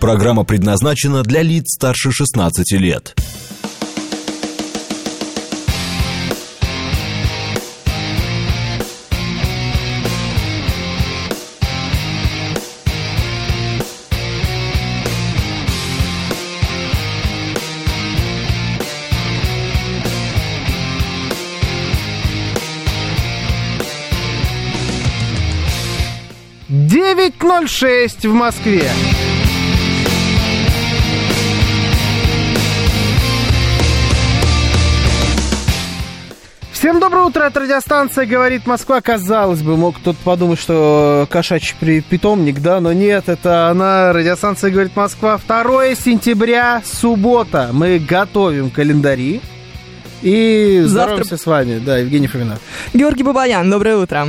Программа предназначена для лиц старше 16 лет. Девять ноль шесть в Москве. Доброе утро, это радиостанция «Говорит Москва». Казалось бы, мог кто-то подумать, что кошачий при- питомник, да, но нет, это она, радиостанция «Говорит Москва». 2 сентября, суббота. Мы готовим календари. И Завтра- здороваемся с вами, да, Евгений Фоминов. Георгий Бабаян, доброе утро.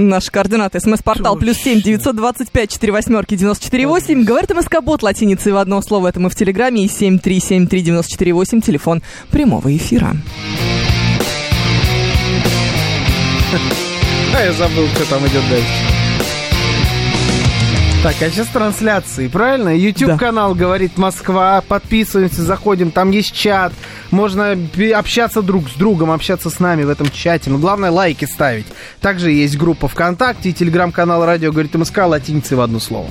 Наши координаты. СМС-портал плюс семь девятьсот двадцать пять четыре восьмерки девяносто четыре восемь. Говорит МСК Бот латиницей в одно слово. Это мы в Телеграме. И семь три семь три девяносто четыре восемь. Телефон прямого эфира. А я забыл, что там идет дальше. Так, а сейчас трансляции, правильно? YouTube-канал «Говорит Москва». Подписываемся, заходим, там есть чат. Можно общаться друг с другом, общаться с нами в этом чате. Но главное, лайки ставить. Также есть группа ВКонтакте и телеграм-канал «Радио Говорит МСК» латиницей в одно слово.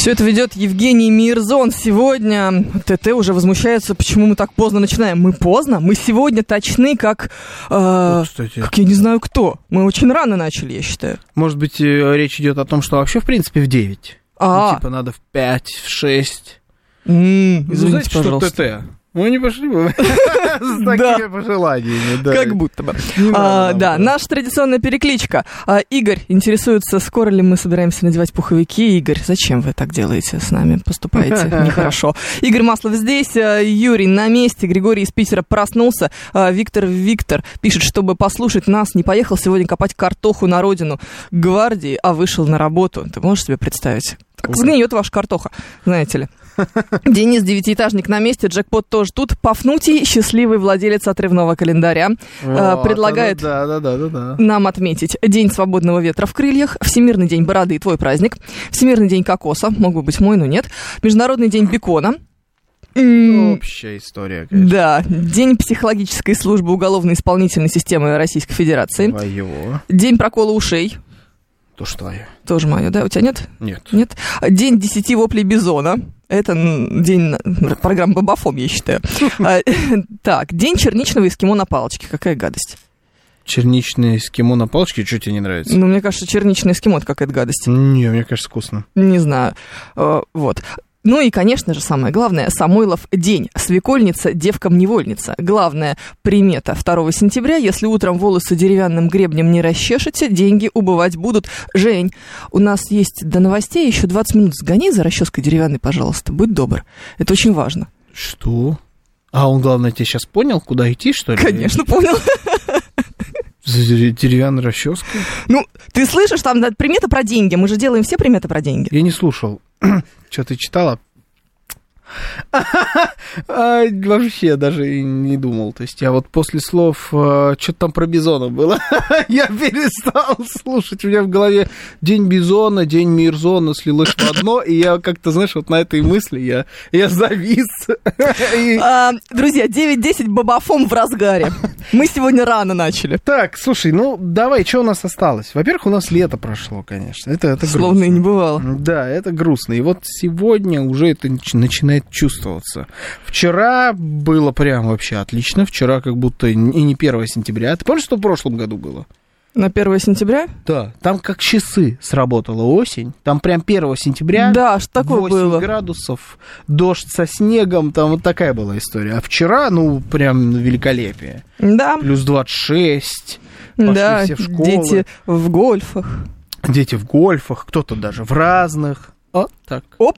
Все это ведет Евгений Мирзон. Сегодня ТТ уже возмущается, почему мы так поздно начинаем. Мы поздно? Мы сегодня точны, как... э, кстати. как я не знаю кто. Мы очень рано начали, я считаю. Может быть, э, речь идет о том, что вообще, в принципе, в 9. А, Ну, типа, надо в 5, в 6. м, Ну, извините, знаете, пожалуйста. что ТТ? Ну, не пошли бы с такими пожеланиями. да. Как будто бы. А, да, наша традиционная перекличка. А, Игорь интересуется, скоро ли мы собираемся надевать пуховики. Игорь, зачем вы так делаете с нами? Поступаете нехорошо. Игорь Маслов здесь, а, Юрий на месте, Григорий из Питера проснулся. Виктор Виктор пишет, чтобы послушать нас, не поехал сегодня копать картоху на родину гвардии, а вышел на работу. Ты можешь себе представить? Так сгниет ваша картоха, знаете ли. Денис, девятиэтажник на месте, джекпот тоже тут. Пафнутий, счастливый владелец отрывного календаря, э, Вот, предлагает Да, да, да, да, да. нам отметить День свободного ветра в крыльях, Всемирный день бороды, твой праздник, Всемирный день кокоса, мог бы быть мой, но нет, Международный день бекона, Общая история, конечно. да, День психологической службы уголовно-исполнительной системы Российской Федерации, Твое. День прокола ушей, То что твое? тоже мое, да, у тебя нет? Нет. Нет. День десяти воплей бизона. Это день программы Бабафом, я считаю. А, Так, день черничного эскимо на палочке. Какая гадость. Черничный эскимо на палочке, что тебе не нравится? Ну, мне кажется, черничный эскимо это какая-то гадость. Не, мне кажется, вкусно. Не знаю. Э, Вот. Ну и, конечно же, самое главное, Самойлов день. Свекольница, девкам-невольница. Главная примета 2 сентября. Если утром волосы деревянным гребнем не расчешете, деньги убывать будут. Жень, у нас есть до новостей еще 20 минут. Сгони за расческой деревянной, пожалуйста. Будь добр. Это очень важно. Что? А он, главное, тебе сейчас понял, куда идти, что ли? Конечно, понял. За дерев- деревянной расческой? Ну, ты слышишь, там примета про деньги. Мы же делаем все приметы про деньги. Я не слушал. Что ты читала? А, Вообще даже и не думал. То есть я вот после слов, что-то там про бизона было, я перестал слушать. У меня в голове день бизона, день мирзона слилось в одно, и я как-то, знаешь, вот на этой мысли я, я завис. А, друзья, 9-10 бабафом в разгаре. Мы сегодня рано начали. Так, слушай, ну давай, что у нас осталось? Во-первых, у нас лето прошло, конечно. Это, это Словно и не бывало. Да, это грустно. И вот сегодня уже это нач- начинает чувствоваться. Вчера было прям вообще отлично. Вчера как будто и не 1 сентября. Ты помнишь, что в прошлом году было? На 1 сентября? Да. Там как часы сработала осень. Там прям 1 сентября. Да, что такое 8 было? градусов, дождь со снегом, там вот такая была история. А вчера, ну, прям великолепие. Да, Плюс 26, пошли да, все в школы. дети в гольфах. дети в гольфах, кто-то даже в разных. Вот так. Опа!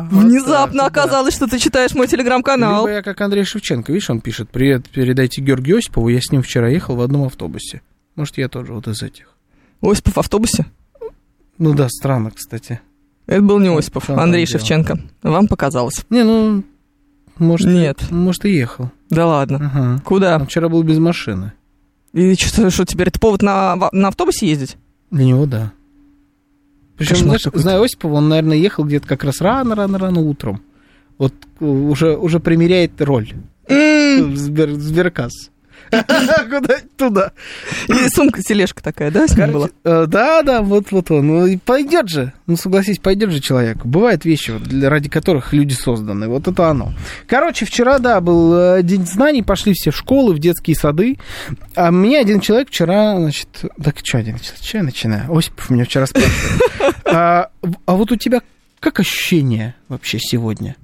Опа, вот Внезапно да. оказалось, что ты читаешь мой телеграм-канал. Либо я как Андрей Шевченко, видишь, он пишет, привет, передайте Георгию Осипову, я с ним вчера ехал в одном автобусе. Может, я тоже вот из этих. Осипов в автобусе. Ну да, странно, кстати. Это был не Осипов, он Андрей делал? Шевченко. Вам показалось. Не, ну, может, Нет. может и ехал. Да ладно. Ага. Куда? Он вчера был без машины. И что, что теперь это повод на, на автобусе ездить? Для него, да. Причем, Кошмар знаешь, какой-то. зная Осипова, он, наверное, ехал где-то как раз рано-рано-рано утром. Вот э, уже, уже примеряет роль в Сбер, Сберкасс. Куда туда? И сумка-тележка такая, да, с ним была? Э, Да, да, вот, вот он. Ну, и пойдет же. Ну, согласись, пойдет же человек. Бывают вещи, ради которых люди созданы. Вот это оно. Короче, вчера, да, был э, день знаний, пошли все в школы, в детские сады. А мне один человек вчера, значит, так что один человек, что я начинаю? Осипов меня вчера спрашивает. А, а вот у тебя как ощущение вообще сегодня?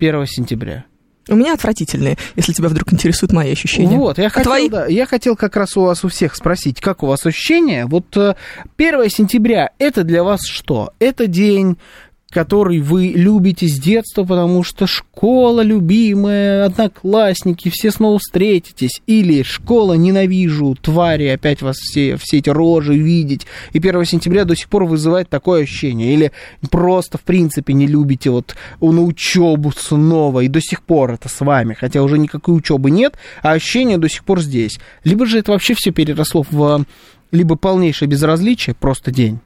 1 сентября. У меня отвратительные, если тебя вдруг интересуют мои ощущения. Вот, я А хотел, твои? да, я хотел как раз у вас у всех спросить, как у вас ощущения? Вот э, 1 сентября это для вас что? Это день, который вы любите с детства, потому что школа любимая, одноклассники, все снова встретитесь. Или школа ненавижу, твари, опять вас все, все эти рожи видеть. И 1 сентября до сих пор вызывает такое ощущение. Или просто, в принципе, не любите вот на учебу снова, и до сих пор это с вами, хотя уже никакой учебы нет, а ощущение до сих пор здесь. Либо же это вообще все переросло в э, либо полнейшее безразличие, просто день.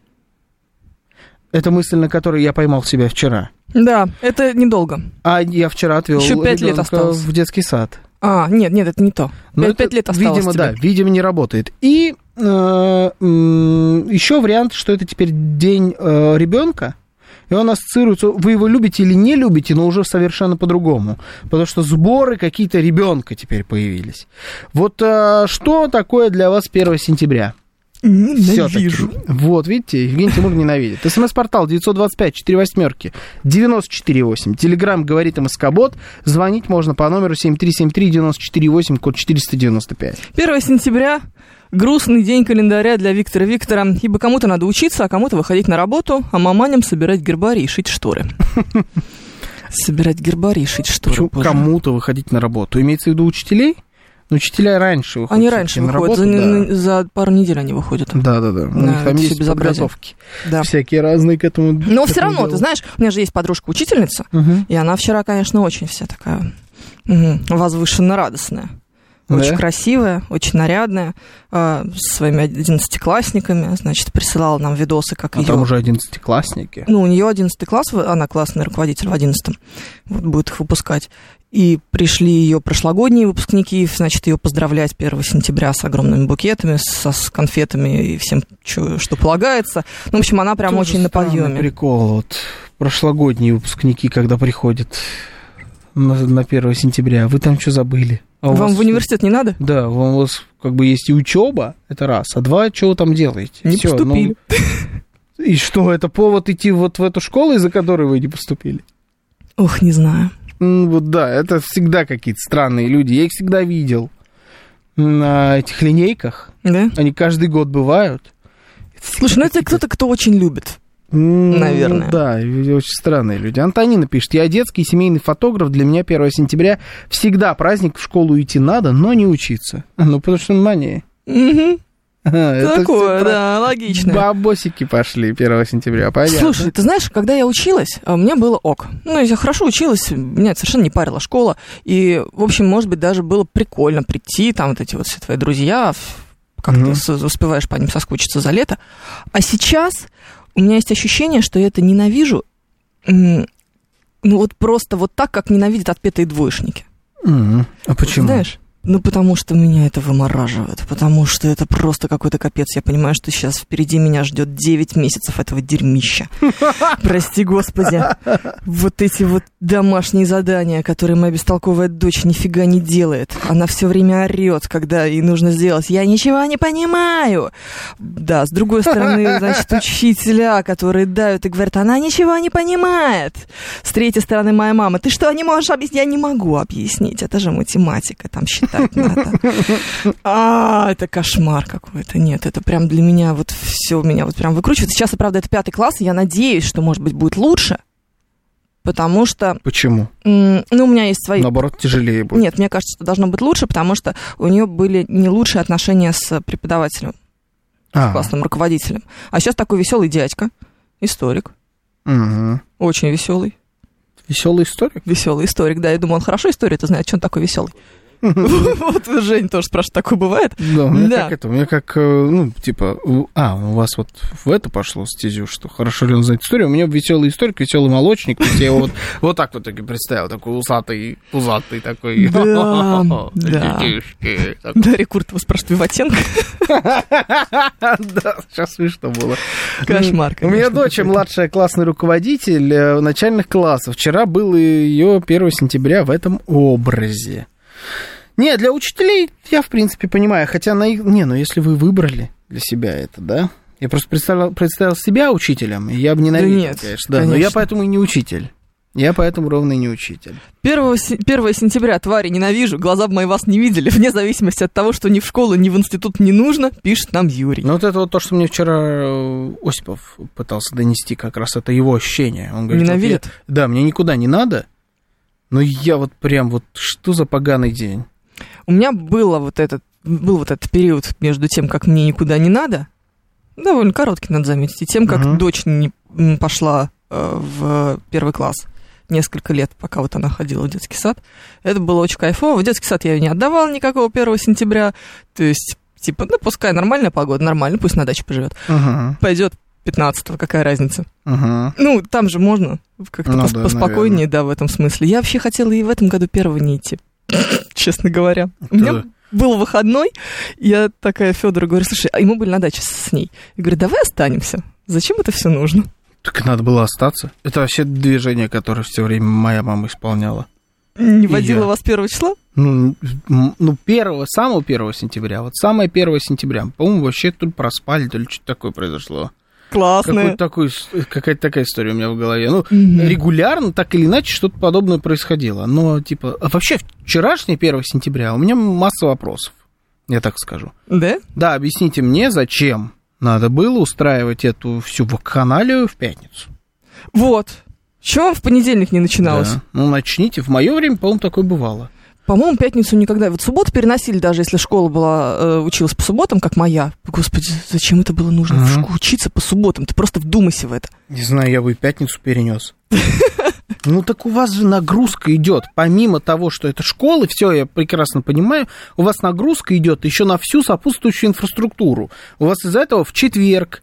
Это мысль, на которой я поймал себя вчера. Да, это недолго. А я вчера отвел Ещё пять лет осталось. в детский сад. А, нет, нет, это не то. Но Пять, это, пять лет осталось Видимо, тебе. да, видимо, не работает. И еще вариант, что это теперь день ребенка, и он ассоциируется, вы его любите или не любите, но уже совершенно по-другому. Потому что сборы какие-то ребенка теперь появились. Вот э, что такое для вас 1 сентября? Ненавижу. Вот, видите, Евгений Тимур ненавидит. СМС-портал 925 4 восьмерки 948. Телеграмм говорит МСК-бот. Звонить можно по номеру 7373 948, код 495. 1 сентября грустный день календаря для Виктора Виктора, ибо кому-то надо учиться, а кому-то выходить на работу, а маманям собирать гербарий и шить шторы. Собирать гербарий и шить шторы. Кому-то выходить на работу? Имеется в виду учителей? Ну, учителя раньше выходят. Они раньше выходят, работу, за, да. за пару недель они выходят. Да, да, да. У них там есть подготовки. Да. Всякие разные к этому. Но к все равно, ты делу. знаешь, у меня же есть подружка-учительница, Мгм. и она вчера, конечно, очень вся такая мгм, возвышенно радостная. Очень Да? красивая, очень нарядная, а, с своими одиннадцатиклассниками, значит, присылала нам видосы, как А ее... там уже одиннадцатиклассники. Ну, у нее одиннадцатый класс, она классный руководитель в одиннадцатом, вот будет их выпускать. И пришли ее прошлогодние выпускники, значит, ее поздравлять 1 сентября с огромными букетами, со, с конфетами и всем, чё- что полагается. Ну, в общем, она прям Тоже очень на подъеме. прикол. Вот прошлогодние выпускники, когда приходят на, на 1 сентября, вы там что забыли? А Вам вас в университет не надо? Да, у вас как бы есть и учеба, это раз, а два, что вы там делаете? Не Всё, ну, поступили. и что, это повод идти вот в эту школу, из-за которой вы не поступили? Ох, не знаю. Вот да, это всегда какие-то странные люди. Я их всегда видел на этих линейках. Да? Они каждый год бывают. Слушай, ну это кто-то, кто очень любит. Наверное. Да, очень странные люди. Антонина пишет, я детский семейный фотограф, для меня 1 сентября всегда праздник, в школу идти надо, но не учиться. Ну, потому что мания. Такое, да, логично. Бабосики пошли 1 сентября, понятно. Слушай, ты знаешь, когда я училась, а, мне было ок. Ну, я хорошо училась, меня совершенно не парила школа. И, в общем, может быть, даже было прикольно прийти, там вот эти вот все твои друзья, как ты с- успеваешь по ним соскучиться за лето. А сейчас у меня есть ощущение, что я это ненавижу, ну вот просто вот так, как ненавидят отпетые двоечники. А почему? Знаешь? Ну, потому что меня это вымораживает, потому что это просто какой-то капец. Я понимаю, что сейчас впереди меня ждет 9 месяцев этого дерьмища. Прости, Господи. Вот эти вот домашние задания, которые моя бестолковая дочь нифига не делает. Она все время орет, когда ей нужно сделать. Я ничего не понимаю. Да, с другой стороны, значит, учителя, которые дают и говорят, она ничего не понимает. С третьей стороны, моя мама, ты что, не можешь объяснить? Я не могу объяснить. Это же математика, там считать надо. А, это кошмар какой-то. Нет, это прям для меня вот все меня вот прям выкручивает. Сейчас, правда, это пятый класс, и я надеюсь, что, может быть, будет лучше, потому что, Почему? ну, у меня есть свои... Наоборот, тяжелее будет. Нет, мне кажется, что должно быть лучше, потому что у нее были не лучшие отношения с преподавателем. А. классным руководителем. А сейчас такой веселый дядька, историк, Мгм. очень веселый. Веселый историк? Веселый историк, да. Я думаю, он хорошо историю-то знает, что он такой веселый. Вот Жень тоже спрашивает, такое бывает? Да, у меня как это, у меня как, э, ну, типа, а, у вас вот в это пошло стезю, что хорошо ли он знает историю, у меня веселый историк, веселый молочник, я его вот, вот так вот таки представил, такой усатый, пузатый такой. Да, да. Дарья Куртова спрашивает, Виватенко? Да, сейчас смешно было. Кошмар, У меня дочь младшая классный руководитель э, начальных классов. Вчера был ее 1 сентября в этом образе. Не, для учителей я, в принципе, понимаю. Хотя, на их... не, ну если вы выбрали для себя это, да? Я просто представлял, представил себя учителем, и я бы ненавидел, нет, конечно. Да, но я конечно. поэтому и не учитель. Я поэтому ровно и не учитель. 1, се- 1 сентября, твари, ненавижу, глаза бы мои вас не видели, вне зависимости от того, что ни в школу, ни в институт не нужно, пишет нам Юрий. Ну вот это вот то, что мне вчера э, Осипов пытался донести, как раз это его ощущение. Он говорит, вот Ненавидит? я- да, мне никуда не надо, но я вот прям вот, что за поганый день? У меня было вот этот, был вот этот период между тем, как мне никуда не надо, довольно короткий, надо заметить, и тем, как Мгм. дочь не пошла э, в первый класс несколько лет, пока вот она ходила в детский сад. Это было очень кайфово. В детский сад я ее не отдавала никакого 1 сентября. То есть, типа, ну, пускай нормальная погода, нормально, пусть на даче поживет. Ага, Пойдет 15 какая разница. ага. Ну, там же можно как-то Ну пос- да, поспокойнее, да, в этом смысле. Я вообще хотела и в этом году первого не идти, честно говоря. У меня Да. был выходной, я такая Федору говорю, слушай, а ему были на даче с ней. Я говорю, давай останемся. Зачем это все нужно? Так надо было остаться. Это вообще движение, которое все время моя мама исполняла. Не И водила я. вас первого числа? Ну, ну, первого, самого первого сентября, вот самое первое сентября, по-моему, вообще тут проспали, то ли что-то такое произошло. Классная. Такой, какая-то такая история у меня в голове. Ну, Мгм. регулярно, так или иначе, что-то подобное происходило. Но, типа, а вообще, вчерашнее 1 сентября у меня масса вопросов, я так скажу. Да? Да, объясните мне, зачем надо было устраивать эту всю вакханалию в пятницу. Вот. Чего в понедельник не начиналось? Да. Ну, начните. В мое время, по-моему, такое бывало. По-моему, пятницу никогда. Вот субботу переносили, даже если школа была, э, училась по субботам, как моя. Господи, зачем это было нужно школу учиться по субботам? Ты просто вдумайся в это. Не знаю, я бы и пятницу перенес. Ну так у вас же нагрузка идет. Помимо того, что это школы, все, я прекрасно понимаю, у вас нагрузка идет еще на всю сопутствующую инфраструктуру. У вас из-за этого в четверг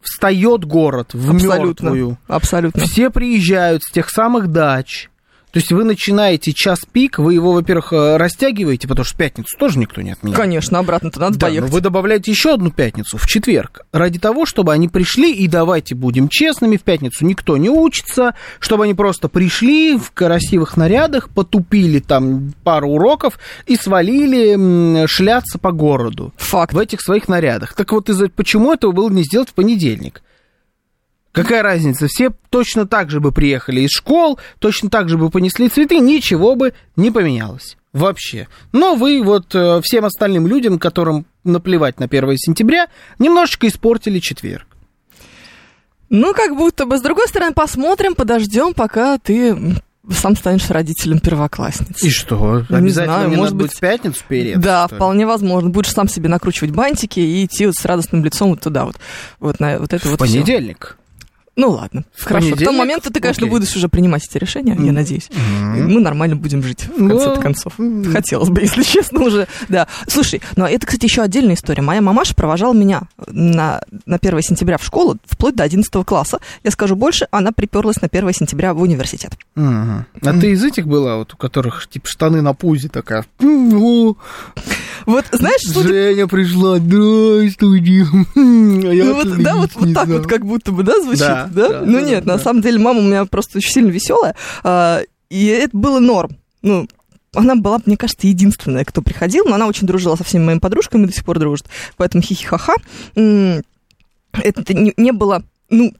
встает город в Абсолютно. мертвую. Абсолютно. Все приезжают с тех самых дач. То есть вы начинаете час пик, вы его, во-первых, э, растягиваете, потому что пятницу тоже никто не отменял. Конечно, обратно-то надо Да, но поехать. вы добавляете еще одну пятницу в четверг, ради того, чтобы они пришли, и давайте будем честными, в пятницу никто не учится, чтобы они просто пришли в красивых нарядах, потупили там пару уроков и свалили шляться по городу Факт. в этих своих нарядах. Так вот, из-за почему этого было не сделать в понедельник? Какая разница? Все точно так же бы приехали из школ, точно так же бы понесли цветы, ничего бы не поменялось. Вообще. Но вы вот э, всем остальным людям, которым наплевать на 1 сентября, немножечко испортили четверг. Ну, как будто бы. С другой стороны, посмотрим, подождем, пока ты сам станешь родителем первоклассницы. И что? Не Обязательно знаю, мне может быть- в пятницу перед? да, что вполне возможно. Будешь сам себе накручивать бантики и идти вот с радостным лицом вот туда вот. Вот на вот это В вот всё. понедельник. Ну ладно, В хорошо. В том понедельник? момент ты, конечно, Окей. будешь уже принимать эти решения, я Мгм. надеюсь. Мгм. Мы нормально будем жить, в конце Ну, концов. Хотелось бы, если честно, уже. Да. Слушай, ну это, кстати, еще отдельная история. Моя мамаша провожала меня на, на 1 сентября в школу вплоть до 11 класса. Я скажу больше, она приперлась на 1 сентября в университет. А ты из этих была, вот, у которых типа штаны на пузе такая? «Ну, Вот, знаешь, судя Женя пришла, здравствуйте. А я Ну вот, да, вот, вот так вот как будто бы, да, звучит, Да, да? да, ну да, нет, да. на самом деле мама у меня просто очень сильно веселая, а, и это было норм. Ну, она была, мне кажется, единственная, кто приходил, но она очень дружила со всеми моими подружками, до сих пор дружит, поэтому хихи-ха-ха. Это не, не было, ну,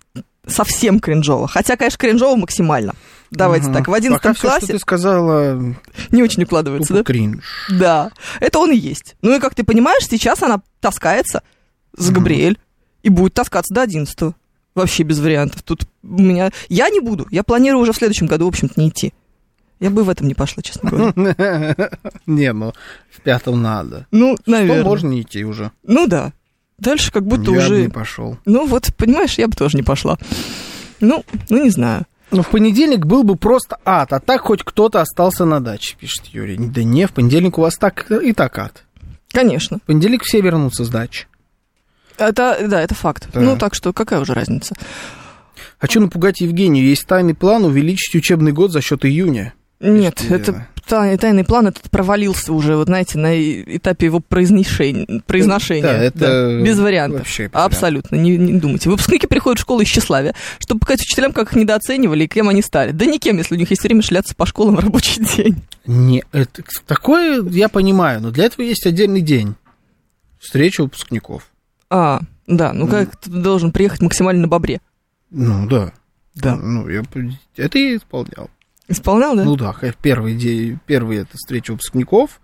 совсем кринжово, хотя, конечно, кринжово максимально. Давайте Мгм. так, в 11 Пока классе что ты сказала, не очень укладывается, да? кринж. Да, это он и есть. Ну и как ты понимаешь, сейчас она таскается с. Габриэль и будет таскаться до 11 Вообще без вариантов. Тут у меня... Я не буду. Я планирую уже в следующем году, в общем-то, не идти. Я бы в этом не пошла, честно говоря. Не, ну, в пятом надо. Ну, Что наверное. можно не идти уже? Ну да. Дальше как будто я уже... бы не пошел. Ну вот, понимаешь, я бы тоже не пошла. Ну, ну не знаю. Ну, в понедельник был бы просто ад, а так хоть кто-то остался на даче, пишет Юрий. Да не, в понедельник у вас так и так ад. Конечно. В понедельник все вернутся с дачи. Это, да, это факт. Да. Ну, так что какая уже разница? Хочу напугать Евгению. Есть тайный план увеличить учебный год за счет июня. Нет, это тай- тайный план этот провалился уже, вот знаете, на этапе его произношения. произношения. Да, это без вариантов. вообще. Абсолютно, не, не думайте. Выпускники приходят в школу из тщеславия, чтобы показать учителям, как их недооценивали и кем они стали. Да никем, если у них есть время шляться по школам в рабочий день. Не, это, такое я понимаю, но для этого есть отдельный день. Встреча выпускников. А, да, ну как ты должен приехать максимально на бобре. Ну да. Да. Ну, я, это я исполнял. Исполнял, да? Ну да, х- первый день, первый это встреча выпускников.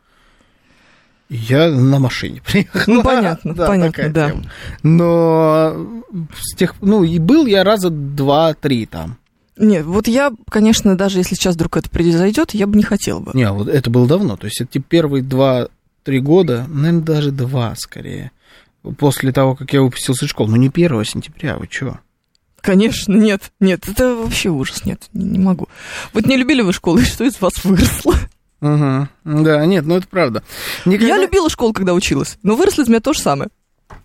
Я на машине приехал. Ну, понятно, понятно, такая да. тема. Но с тех, ну и был я раза два-три там. Нет, вот я, конечно, даже если сейчас вдруг это произойдет, я бы не хотела бы. Не, вот это было давно. То есть это типа, первые два-три года, наверное, даже два скорее. После того, как я выпустился из школы. Ну, не 1 сентября, вы чё? Конечно, нет, нет, это вообще ужас, нет, не, не могу. Вот не любили вы школу, и что из вас выросло? Угу. Да, нет, ну это правда. Никогда- Я любила школу, когда училась, но выросло из меня то же самое.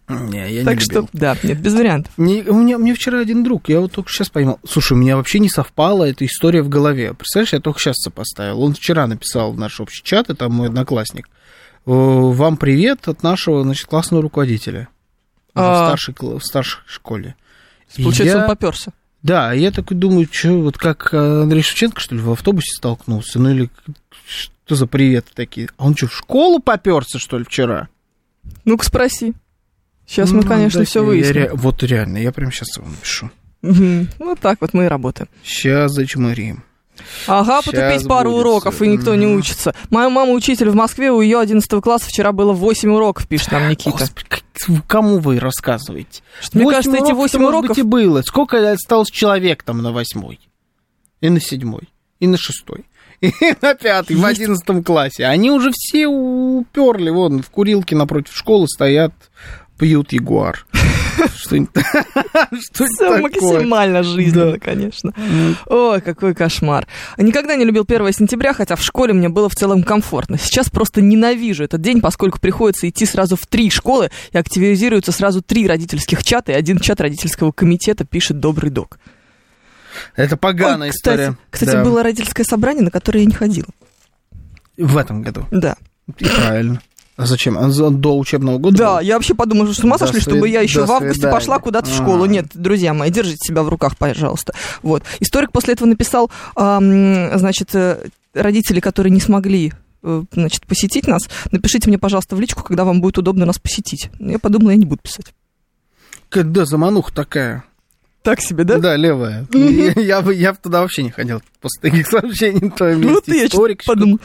Не, я так не что, любил. да, нет, без вариантов. Не- у меня, мне вчера один друг, я вот только сейчас поймал. Слушай, у меня вообще не совпала эта история в голове. Представляешь, я только сейчас сопоставил. Он вчера написал в наш общий чат, это мой одноклассник. «Э, Вам привет от нашего, значит, классного руководителя. В, А. старшей, кла- в старшей школе. Получается, я- он поперся. Да, я такой думаю, что вот как э, Андрей Шевченко, что ли, в автобусе столкнулся, ну или что за приветы такие? А он что, в школу поперся, что ли, вчера? Ну-ка спроси. Сейчас мы, Ну, конечно, да, все выясним. ре- Вот реально, я прямо сейчас его напишу. Мгм. Вот так вот мы и работаем. Сейчас зачморим. Ага, потупить пару будет уроков, и никто не учится. Моя мама учитель в Москве, у ее 11 класса вчера было 8 уроков, пишет нам Никита. Господи, кому вы рассказываете? Мне кажется, эти уроков-то, 8 может уроков... быть, и было. Сколько осталось человек там на восьмой? И на седьмой? И на шестой? И на пятый, в одиннадцатом классе. Они уже все уперли, вон, в курилке напротив школы стоят, пьют ягуар. Что-нибудь такое? максимально жизненно, конечно. Ой, какой кошмар. Никогда не любил 1 сентября, хотя в школе мне было в целом комфортно. Сейчас просто ненавижу этот день, поскольку приходится идти сразу в три школы и активизируются сразу три родительских чата и один чат родительского комитета, пишет добрый док. Это поганая Ой, кстати, история. Кстати, Да. было родительское собрание, на которое я не ходила. В этом году. Да. И правильно. А зачем? А До учебного года? Да, было? я вообще подумала, что с ума сошли, свид- чтобы я еще в августе свидания. пошла куда-то в школу. А. Нет, друзья мои, держите себя в руках, пожалуйста. Вот. Историк после этого написал, ам, значит, э, родители, которые не смогли э, значит, посетить нас, напишите мне, пожалуйста, в личку, когда вам будет удобно нас посетить. Я подумала, я не буду писать. Когда замануха такая. Так себе, да? Да, левая. Я, бы я туда вообще не ходил после таких сообщений. То Ну, я историк, подумал.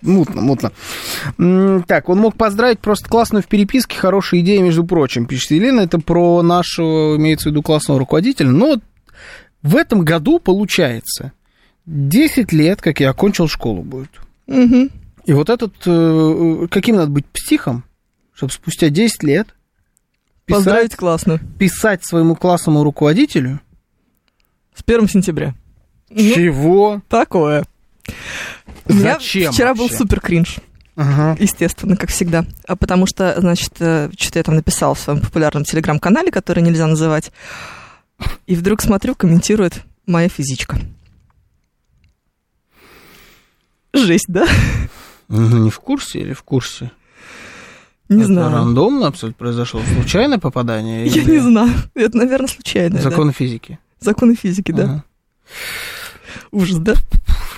мутно, мутно. Так, он мог поздравить просто классную в переписке, хорошая идея, между прочим, пишет Елена. Это про нашего, имеется в виду, классного руководителя. Но в этом году, получается, 10 лет, как я окончил школу будет. Мгм. И вот этот, э, каким надо быть психом, чтобы спустя 10 лет писать, Поздравить классно. писать своему классному руководителю, С 1 сентября. Ну, чего? такое. У меня Зачем вчера был вообще? супер кринж. Ага. Естественно, как всегда. А потому что, значит, э, что-то я там написала в своем популярном телеграм-канале, который нельзя называть. И вдруг смотрю, комментирует моя физичка. Жесть, да? Ну, не в курсе или в курсе? Не Это знаю. рандомно абсолютно произошло? Случайное попадание? Я или не знаю. Это, наверное, случайно. да. Законы физики. Законы физики, да. Ага. Ужас, да?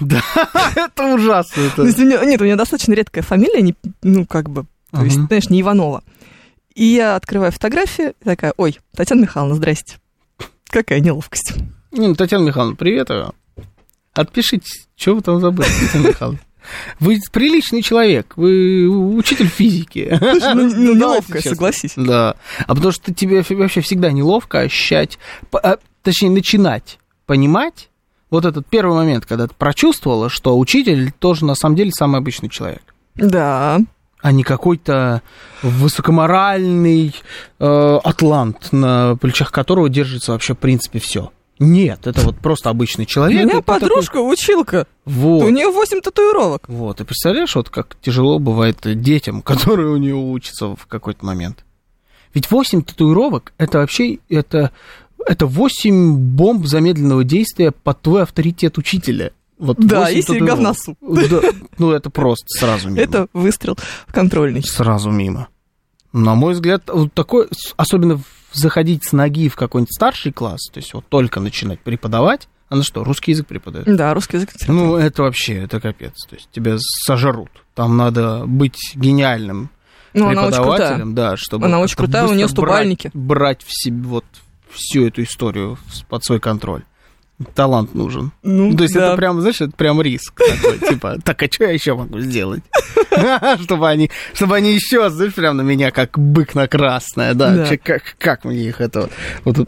Да, это ужасно. это. Ну, меня- нет, у меня достаточно редкая фамилия, не- ну, как бы, то есть, Мгм. знаешь, не Иванова. И я открываю фотографию, и такая, ой, Татьяна Михайловна, здрасте. Какая неловкость. Не, ну, Татьяна Михайловна, привет. а. Отпишитесь, что вы там забыли, Татьяна Михайловна. Вы приличный человек, вы учитель физики. Ну, ну, неловко, согласись. Да. А потому что тебе вообще всегда неловко ощущать, а, точнее, начинать понимать вот этот первый момент, когда ты прочувствовала, что учитель тоже на самом деле самый обычный человек. Да. а не какой-то высокоморальный э, атлант, на плечах которого держится вообще в принципе все. Нет, это вот просто обычный У человек. меня и ты такой, подружка, училка. вот. У нее 8 татуировок. Вот, и представляешь, вот как тяжело бывает детям, которые у нее учатся в какой-то момент. Ведь 8 татуировок, это вообще, это, это 8 бомб замедленного действия под твой авторитет учителя. Вот Да, 8 и серьга в носу. Да, ну, это просто сразу мимо. Это выстрел в контрольный. Сразу мимо. На мой взгляд, вот такой, особенно в- заходить с ноги в какой-нибудь старший класс, то есть вот только начинать преподавать, она что, русский язык преподает? Да, русский язык. Ну, это вообще, это капец. То есть тебя сожрут. Там надо быть гениальным Ну, она очень крутая. преподавателем, да, чтобы Она очень как-то крутая, у неё быстро брать- ступальники. Брать, в себе вот всю эту историю под свой контроль. Талант нужен. Ну, То есть да. это прям, знаешь, это прям риск такой, типа, так, а что я еще могу сделать? Чтобы они, чтобы они еще, знаешь, прям на меня как бык на красное, да, Да. Как, как мне их это, вот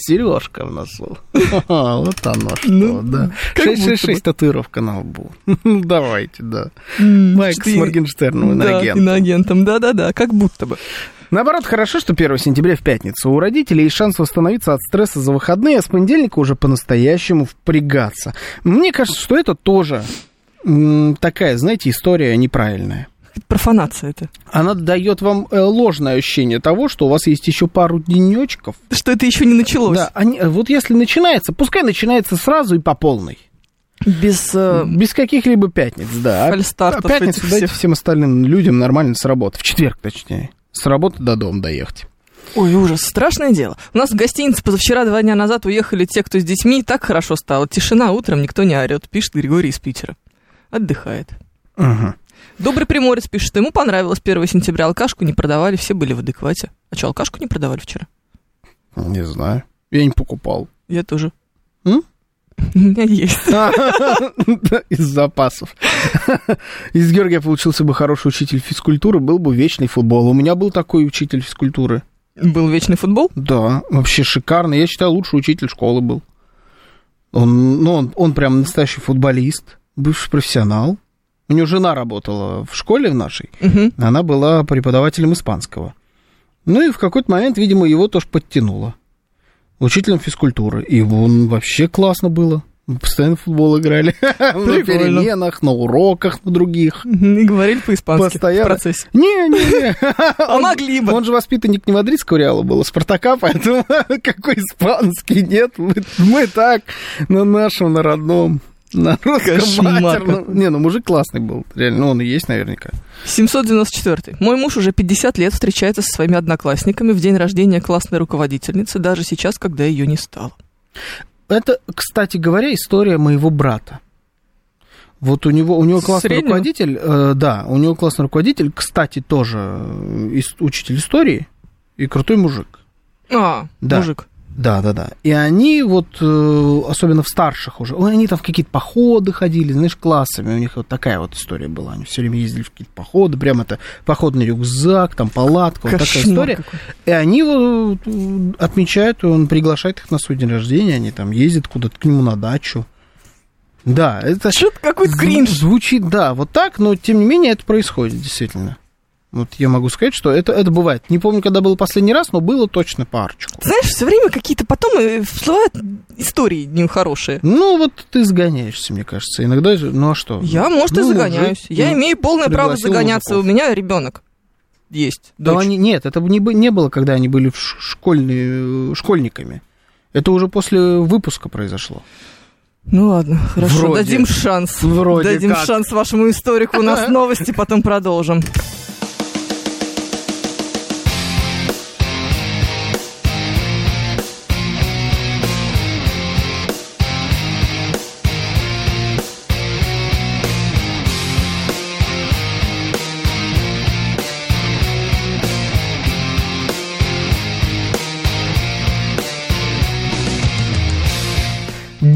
сережка в носу, вот оно что, Ну, да. как будто бы. 666 татуировка на лбу, Ну, давайте, да. Майк с Моргенштерном, Да, иноагентом. иноагентом, да-да-да, как будто бы. Наоборот, хорошо, что 1 сентября в пятницу. У родителей есть шанс восстановиться от стресса за выходные, а с понедельника уже по-настоящему впрягаться. Мне кажется, что это тоже такая, знаете, история неправильная. Профанация это. Она дает вам э, ложное ощущение того, что у вас есть еще пару денечков. Что это еще не началось. Да, они, э, вот если начинается, пускай начинается сразу и по полной. Без э, Без каких-либо пятниц, да. Фальстартов пятницу дайте всех. всем остальным людям нормально с работы. В четверг, точнее. С работы до дома доехать. Ой, ужас, страшное дело. У нас в гостинице позавчера, два дня назад, уехали те, кто с детьми, и так хорошо стало. Тишина, утром никто не орет, пишет Григорий из Питера. Отдыхает. Угу. Добрый приморец пишет, ему понравилось 1 сентября, алкашку не продавали, все были в адеквате. А что, алкашку не продавали вчера? Не знаю. Я не покупал. Я тоже. М? У меня есть. Из запасов. Из Георгия получился бы хороший учитель физкультуры, был бы вечный футбол. У меня был такой учитель физкультуры. Был вечный футбол? Да, вообще шикарный. Я считаю, лучший учитель школы был. Он, ну, он, он прям настоящий футболист, бывший профессионал. У него жена работала в школе в нашей. Мгм. Она была преподавателем испанского. Ну и в какой-то момент, видимо, его тоже подтянуло. Учителем физкультуры. И он вообще классно было. Мы постоянно в футбол играли. На переменах, на уроках, на других. И говорили по-испански Постоянно. в процессе. Не-не-не. А могли бы. Он же воспитанник не мадридского Реала был, а Спартака, поэтому какой испанский нет. Мы, мы так на нашем, на родном, на русском матерном. какой. Не, ну мужик классный был. Реально, ну он и есть наверняка. 794. Мой муж уже 50 лет встречается со своими одноклассниками в день рождения классной руководительницы, даже сейчас, когда ее не стало. Это, кстати говоря, история моего брата. Вот у него, у него классный Среднего? руководитель, э, да, у него классный руководитель, кстати, тоже э, ис- учитель истории и крутой мужик. А, Да. мужик. Да, да, да. И они вот, э, особенно в старших уже, они там в какие-то походы ходили, знаешь, классами. У них вот такая вот история была. Они все время ездили в какие-то походы, прям это походный рюкзак, там палатка, вот такая Кошмар история. какой. И они вот э, отмечают, он приглашает их на свой день рождения, они там ездят куда-то к нему на дачу. Да, это Что-то какой-то кринж. звучит, да, вот так, но тем не менее это происходит, действительно. Вот я могу сказать, что это, это бывает. Не помню, когда было последний раз, но было точно парочку. Знаешь, все время какие-то потом э, всплывают истории нехорошие. Ну, вот ты загоняешься, мне кажется. Иногда, ну а что? Я, может, и Ну, загоняюсь. мужик, Я ну, имею полное право загоняться. мужиков. У меня ребенок есть. Да они, нет, это не, бы- не было, когда они были школьные, школьниками. Это уже после выпуска произошло. Ну ладно, хорошо, Вроде. дадим шанс. Вроде дадим как. шанс вашему историку. У нас новости, потом продолжим.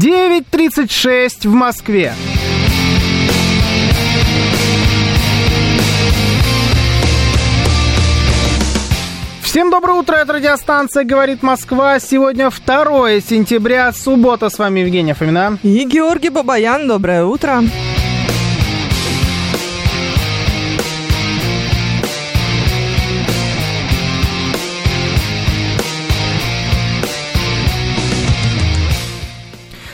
Девять тридцать шесть в Москве. Всем доброе утро, это радиостанция «Говорит Москва». Сегодня 2 сентября, суббота. С вами Евгения Фомина. И Георгий Бабаян, доброе утро.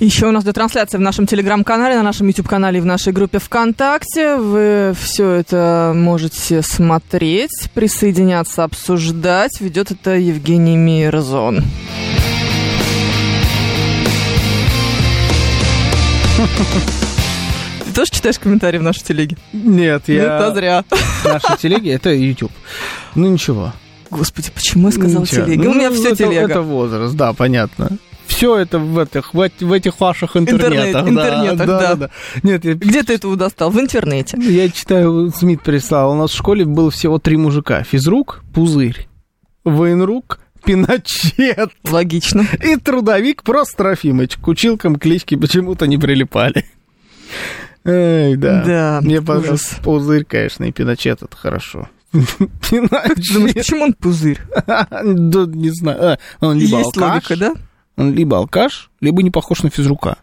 Еще у нас идет трансляция в нашем телеграм-канале, на нашем YouTube-канале и в нашей группе ВКонтакте. Вы все это можете смотреть, присоединяться, обсуждать. Ведет это Евгений Мирзон. Ты тоже читаешь комментарии в нашей телеге? Нет, Ну, это зря. Наши телеги, это YouTube. Ну ничего. Господи, почему я Ничего. телега? Ну, У меня это- все телега. Это возраст, да, понятно. Все это в этих, в, в этих ваших интернетах. Интернет- интернетах, да. Нет, я, Где ты это достал? В интернете. я читаю, Смит прислал. У нас в школе было всего три мужика. Физрук, пузырь, военрук, пиночет Логично. и трудовик просто Трофимыч. К училкам клички почему-то не прилипали. Эй, да. Да, Мне понравился пузырь, конечно, и пиночет, это хорошо. Думаешь, почему он пузырь? Да, не знаю. А, Он либо Есть алкаш, логика, да? Он либо алкаш, либо не похож на физрука.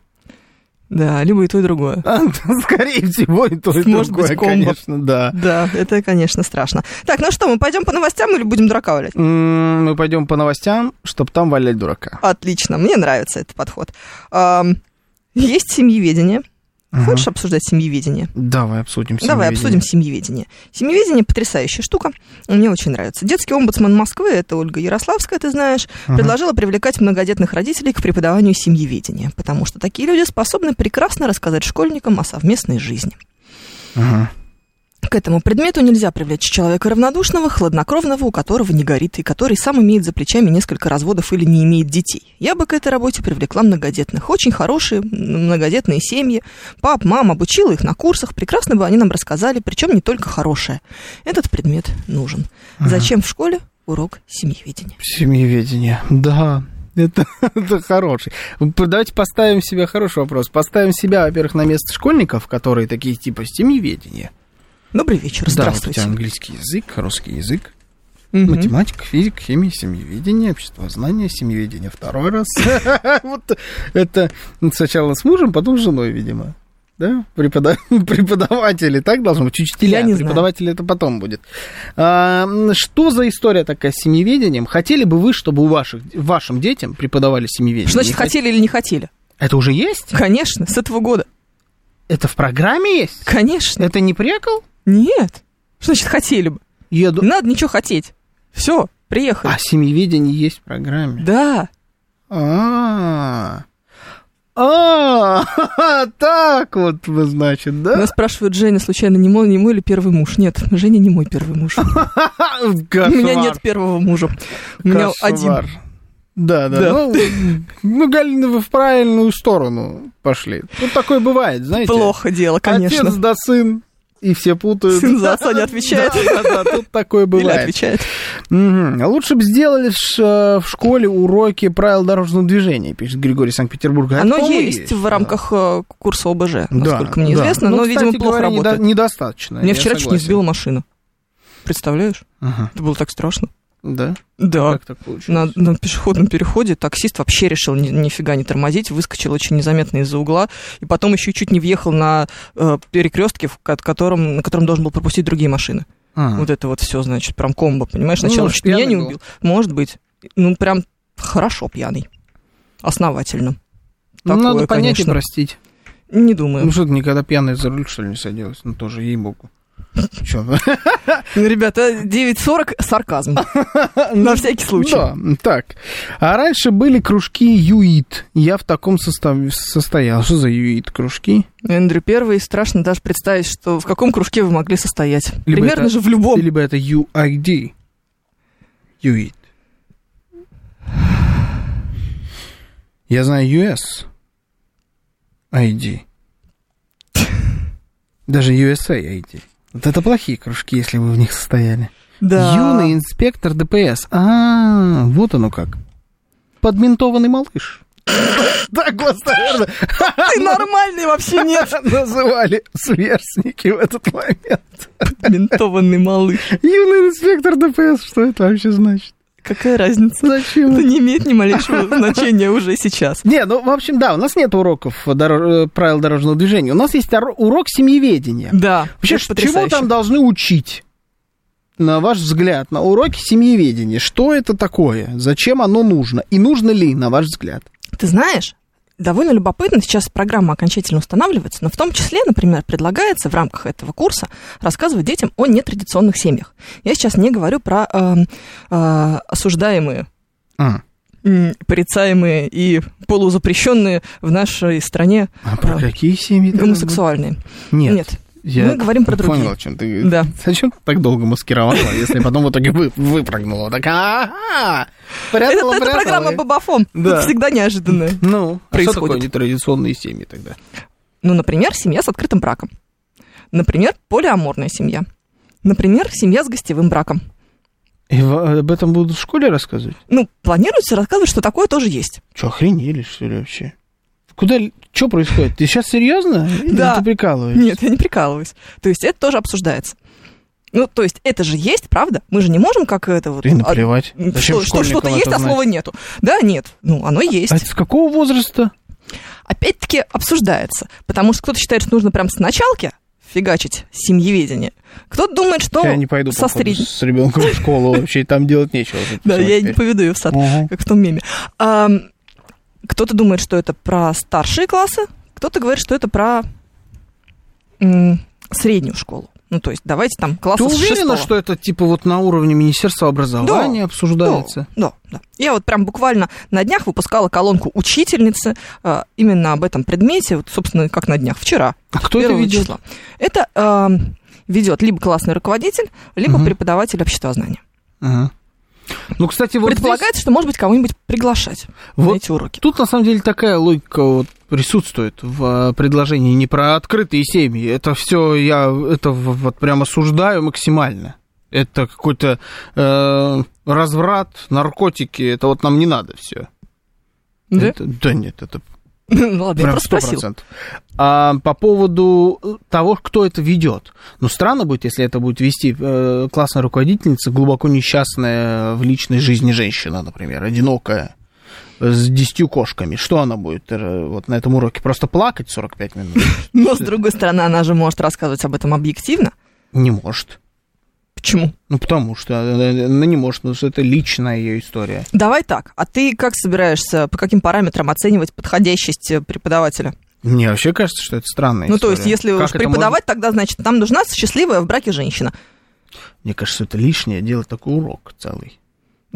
Да, либо и то, и другое. А, Скорее всего, и то, и Может быть, другое, комбо. конечно, да. Да, это, конечно, страшно. Так, ну что, мы пойдем по новостям или будем дурака валять? Мы пойдем по новостям, чтобы там валять дурака. Отлично, мне нравится этот подход. Есть семьеведение. Хочешь обсуждать семьеведение? Давай обсудим Давай семьеведение. обсудим семьеведение. Семьеведение потрясающая штука. Мне очень нравится. Детский омбудсман Москвы, это Ольга Ярославская, ты знаешь, предложила привлекать многодетных родителей к преподаванию семьеведения, потому что такие люди способны прекрасно рассказать школьникам о совместной жизни. Ага. К этому предмету нельзя привлечь человека равнодушного, хладнокровного, у которого не горит, и который сам имеет за плечами несколько разводов или не имеет детей. Я бы к этой работе привлекла многодетных. Очень хорошие многодетные семьи. Пап, мама обучила их на курсах, прекрасно бы они нам рассказали, причем не только хорошее. Этот предмет нужен. Зачем в школе урок семьеведения? Семьеведение, да. Это, это хороший. Давайте поставим себе хороший вопрос. Поставим себя, во-первых, на место школьников, которые такие типа семьеведение. Добрый вечер, Да, вот здравствуйте. английский язык, русский язык, Мгм. математика, физика, химия, семьеведение, обществознание, семьеведение второй раз. Вот это сначала с мужем, потом с женой, видимо. Да? Препода- Преподаватели, так должно быть? Учителя, не преподаватели это потом будет. А, что за история такая с семьеведением? Хотели бы вы, чтобы у ваших, вашим детям преподавали семьеведение? Значит хотели или не хотели? Это уже есть? Конечно, с этого года. Это в программе есть? Конечно. Это не прикол? Нет. Что значит хотели бы? Еду. Не надо ничего хотеть. Все, приехали. А семьеведение есть в программе? Да. А, а, так вот вы, значит, да? Нас спрашивают, Женя, случайно не мой, не мой или первый муж? Нет, Женя не мой первый муж. У меня нет первого мужа. У меня один. Да, да. Да. Ну, ну, Галина, вы в правильную сторону пошли. Тут такое бывает, знаете. Плохо дело, конечно. Отец да сын, и все путают. Сын за отца не отвечает. Да, да, да, тут такое Или бывает. отвечает. Мгм. А Лучше бы сделали э, в школе уроки правил дорожного движения, пишет Григорий Санкт-Петербурга. Оно Это есть в рамках э, курса ОБЖ, насколько мне известно, Ну, но, кстати видимо, плохо говоря, недо- работает. недостаточно. Меня я вчера чуть не сбила машина. Представляешь? Ага. Это было так страшно. Да? Да. Как так получилось? На, на пешеходном переходе таксист вообще решил ни, нифига не тормозить, выскочил очень незаметно из-за угла, и потом еще чуть не въехал на э, перекрестке, в ко- котором, на котором должен был пропустить другие машины. А. Вот это вот все, значит, прям комбо, понимаешь? Ну, Сначала может, чуть меня не был. убил. Может быть. Ну, прям хорошо пьяный. Основательно. Ну, Такое, надо понять конечно. и простить. Не думаю. Ну что ты никогда пьяный за руль, что ли, не садилась? Ну тоже, ей-богу. Ну, ребята, 9.40 сарказм. На всякий случай. Да, так. А раньше были кружки ЮИТ. Я в таком состоял. Что за ЮИТ кружки? Эндрю Первый, страшно даже представить, что в каком кружке вы могли состоять. Либо Примерно это- же в любом. Либо это UID. ЮИТ. Я знаю US. ID. Даже USA ID. Вот это плохие кружки, если вы в них состояли. Да. Юный инспектор ДПС. А, вот оно как. Подментованный малыш. Так наверное, Ты нормальный вообще нет. называли сверстники в этот момент. Ментованный малыш. Юный инспектор ДПС, что это вообще значит? Какая разница? Зачем? Это не имеет ни малейшего значения уже сейчас. Не, ну, в общем, да, у нас нет уроков дор- э, правил дорожного движения. У нас есть урок семьеведения. Да, Вообще, чему там должны учить? На ваш взгляд, на уроке семьеведения, что это такое? Зачем оно нужно? И нужно ли, на ваш взгляд? Ты знаешь, довольно любопытно, сейчас программа окончательно устанавливается, но в том числе, например, предлагается в рамках этого курса рассказывать детям о нетрадиционных семьях. Я сейчас не говорю про э, э, осуждаемые, А, порицаемые и полузапрещенные в нашей стране а про А, какие семьи? гомосексуальные. Нет. Нет. Я Мы говорим про другие. Понял, о чем ты... Да. Зачем ты так долго маскировала, если потом в итоге вы, выпрыгнула? Так, ага, Это, прятала, это программа Бабафом. Да. Всегда неожиданная. Ну, а что происходит. такое нетрадиционные семьи тогда? Ну, например, семья с открытым браком. Например, полиаморная семья. Например, семья с гостевым браком. И об этом будут в школе рассказывать? Ну, планируется рассказывать, что такое тоже есть. Что, охренели, что ли, вообще? Куда, что происходит? Ты сейчас серьезно? Или Да. ты прикалываешься? Нет, я не прикалываюсь. То есть это тоже обсуждается. Ну, то есть это же есть, правда? Мы же не можем как это вот... Ты наплевать. а, Зачем что, что-то есть, а слова нету. Да, нет. Ну, оно есть. А это с какого возраста? Опять-таки обсуждается. Потому что кто-то считает, что нужно прям с началки фигачить семьеведение. Кто-то думает, что Я не пойду со средней... с ребенком в школу вообще, там делать нечего. Да, я не поведу ее в сад. Как в том меме. Кто-то думает, что это про старшие классы, кто-то говорит, что это про м, среднюю школу. Ну, то есть, давайте там Ты класса с уверена, шестого. что это типа вот на уровне Министерства образования обсуждается? Да, да. Я вот прям буквально на днях выпускала колонку учительницы а, именно об этом предмете, вот, собственно, как на днях, вчера. А кто это 1 ведет? числа. Это а, ведет либо классный руководитель, либо Мгм. преподаватель обществознания. Ага. Ну, кстати, вот здесь- Предполагается, что, может быть, кого-нибудь приглашать на Вот эти уроки. Тут на самом деле такая логика вот присутствует в э, предложении не про открытые семьи. Это все я это вот прям осуждаю максимально. Это какой-то э, разврат, наркотики. Это вот нам не надо все. Да? да нет, это Ну, ладно, я прям просто спросил. 100%. А по поводу того, кто это ведет. Ну, странно будет, если это будет вести э, классная руководительница, глубоко несчастная в личной жизни женщина, например, одинокая, с десятью кошками. Что она будет э, вот на этом уроке? Просто плакать 45 минут? Но, с другой стороны, она же может рассказывать об этом объективно. Не может. Почему? Ну, потому что э, она не может, потому что это личная ее история. Давай так. А ты как собираешься, по каким параметрам оценивать подходящесть э, преподавателя? Мне вообще кажется, что это странная Ну, то история. есть, если Как уж преподавать, тогда, значит, нам нужна счастливая в браке женщина. Мне кажется, это лишнее делать такой урок целый.